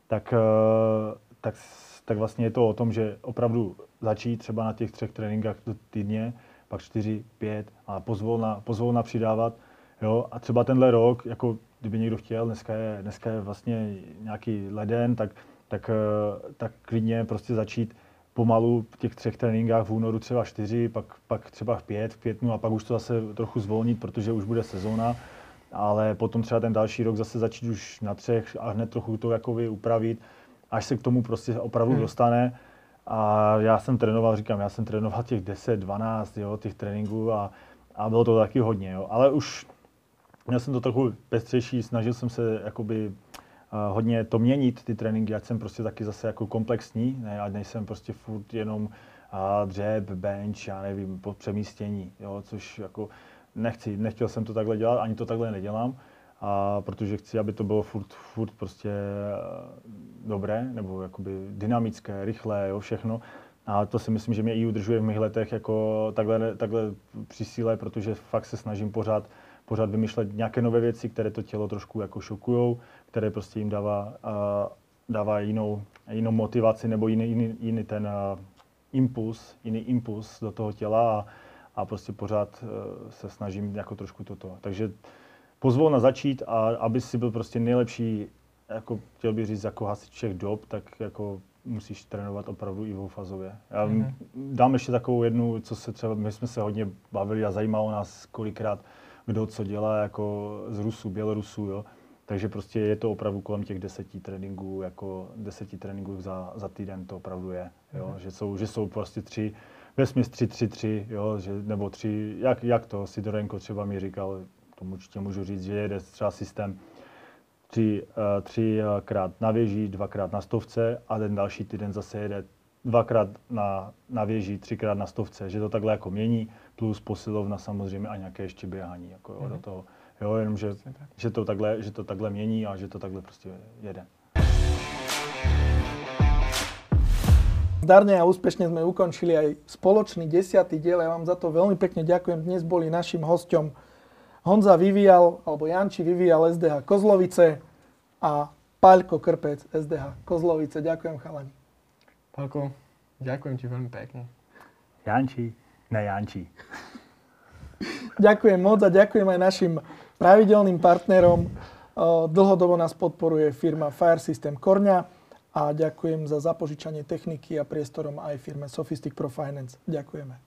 tak, eh, tak, tak vlastně je to o tom, že opravdu začít třeba na těch třech tréninkách týdně, pak čtyři, pět a pozvolna, pozvolna přidávat. Jo? A třeba tenhle rok, jako kdyby někdo chtěl, dneska je, dneska je vlastně nějaký leden, tak, tak, eh, tak klidně prostě začít pomalu v těch třech tréninkách v únoru třeba čtyři, pak, pak třeba v pět, v květnu a pak už to zase trochu zvolnit, protože už bude sezóna. Ale potom třeba ten další rok zase začít už na třech a hned trochu to jakoby upravit, až se k tomu prostě opravdu Hmm. dostane. A já jsem trénoval, říkám, já jsem trénoval těch 10, 12, jo, těch tréninků a, a bylo to taky hodně, jo. Ale už měl jsem to trochu pestřejší, snažil jsem se jakoby uh, hodně to měnit, ty tréninky, ať jsem prostě taky zase jako komplexní, ne, ať nejsem prostě furt jenom uh, dřeb, bench, já nevím, po přemístění, jo, což jako nechci, nechtěl jsem to takhle dělat, ani to takhle nedělám, a protože chci, aby to bylo furt, furt prostě eh, dobré, nebo jakoby dynamické, rychlé, jo, všechno. A to si myslím, že mě i udržuje v mých letech jako takhle, takhle při síle, protože fakt se snažím pořád, pořád vymýšlet nějaké nové věci, které to tělo trošku jako šokujou, které prostě jim dává, a, dává jinou, jinou motivaci nebo jiný, jiný, jiný ten a, impuls, jiný impuls do toho těla a, a prostě pořád eh, se snažím jako trošku toto. Takže pozvolna začít a aby si byl prostě nejlepší, jako chtěl bych říct, jako hasič všech dob, tak jako musíš trénovat opravdu i dvoufazově. Já mm-hmm. dám ještě takovou jednu, co se třeba, my jsme se hodně bavili a zajímalo nás kolikrát, kdo co dělá jako z Rusů, Bělorusů, jo. Takže prostě je to opravdu kolem těch deseti tréninků, jako deseti tréninků za, za týden to opravdu je, jo. Mm-hmm. Že, jsou, že jsou prostě tři, vesměs tři, tři, tři, jo, že, nebo tři, jak, jak to Sidorenko třeba mi říkal, tomu určitě můžu říct, že jede třeba systém tři, uh, třikrát na věži, dvakrát na stovce a ten další týden zase jede dvakrát na, na věži, třikrát na stovce, že to takhle jako mění, plus posilovna samozřejmě a nějaké ještě běhání jako jo, mm-hmm. do mhm. toho. Jo, jenom že, že, to takhle, že to takhle mění a že to takhle prostě jede. Zdarne a úspešne sme ukončili aj spoločný desiatý diel. Ja vám za to veľmi pekne ďakujem. Dnes boli našim hosťom Honza vyvíjal, alebo Janči vyvíjal SDH Kozlovice a Paľko Krpec SDH Kozlovice. Ďakujem chalani. Paľko, ďakujem ti veľmi pekne. Janči, ne Janči. ďakujem moc a ďakujem aj našim pravidelným partnerom. Dlhodobo nás podporuje firma Fire System Korňa a ďakujem za zapožičanie techniky a priestorom aj firme Sophistic Pro Finance. Ďakujeme.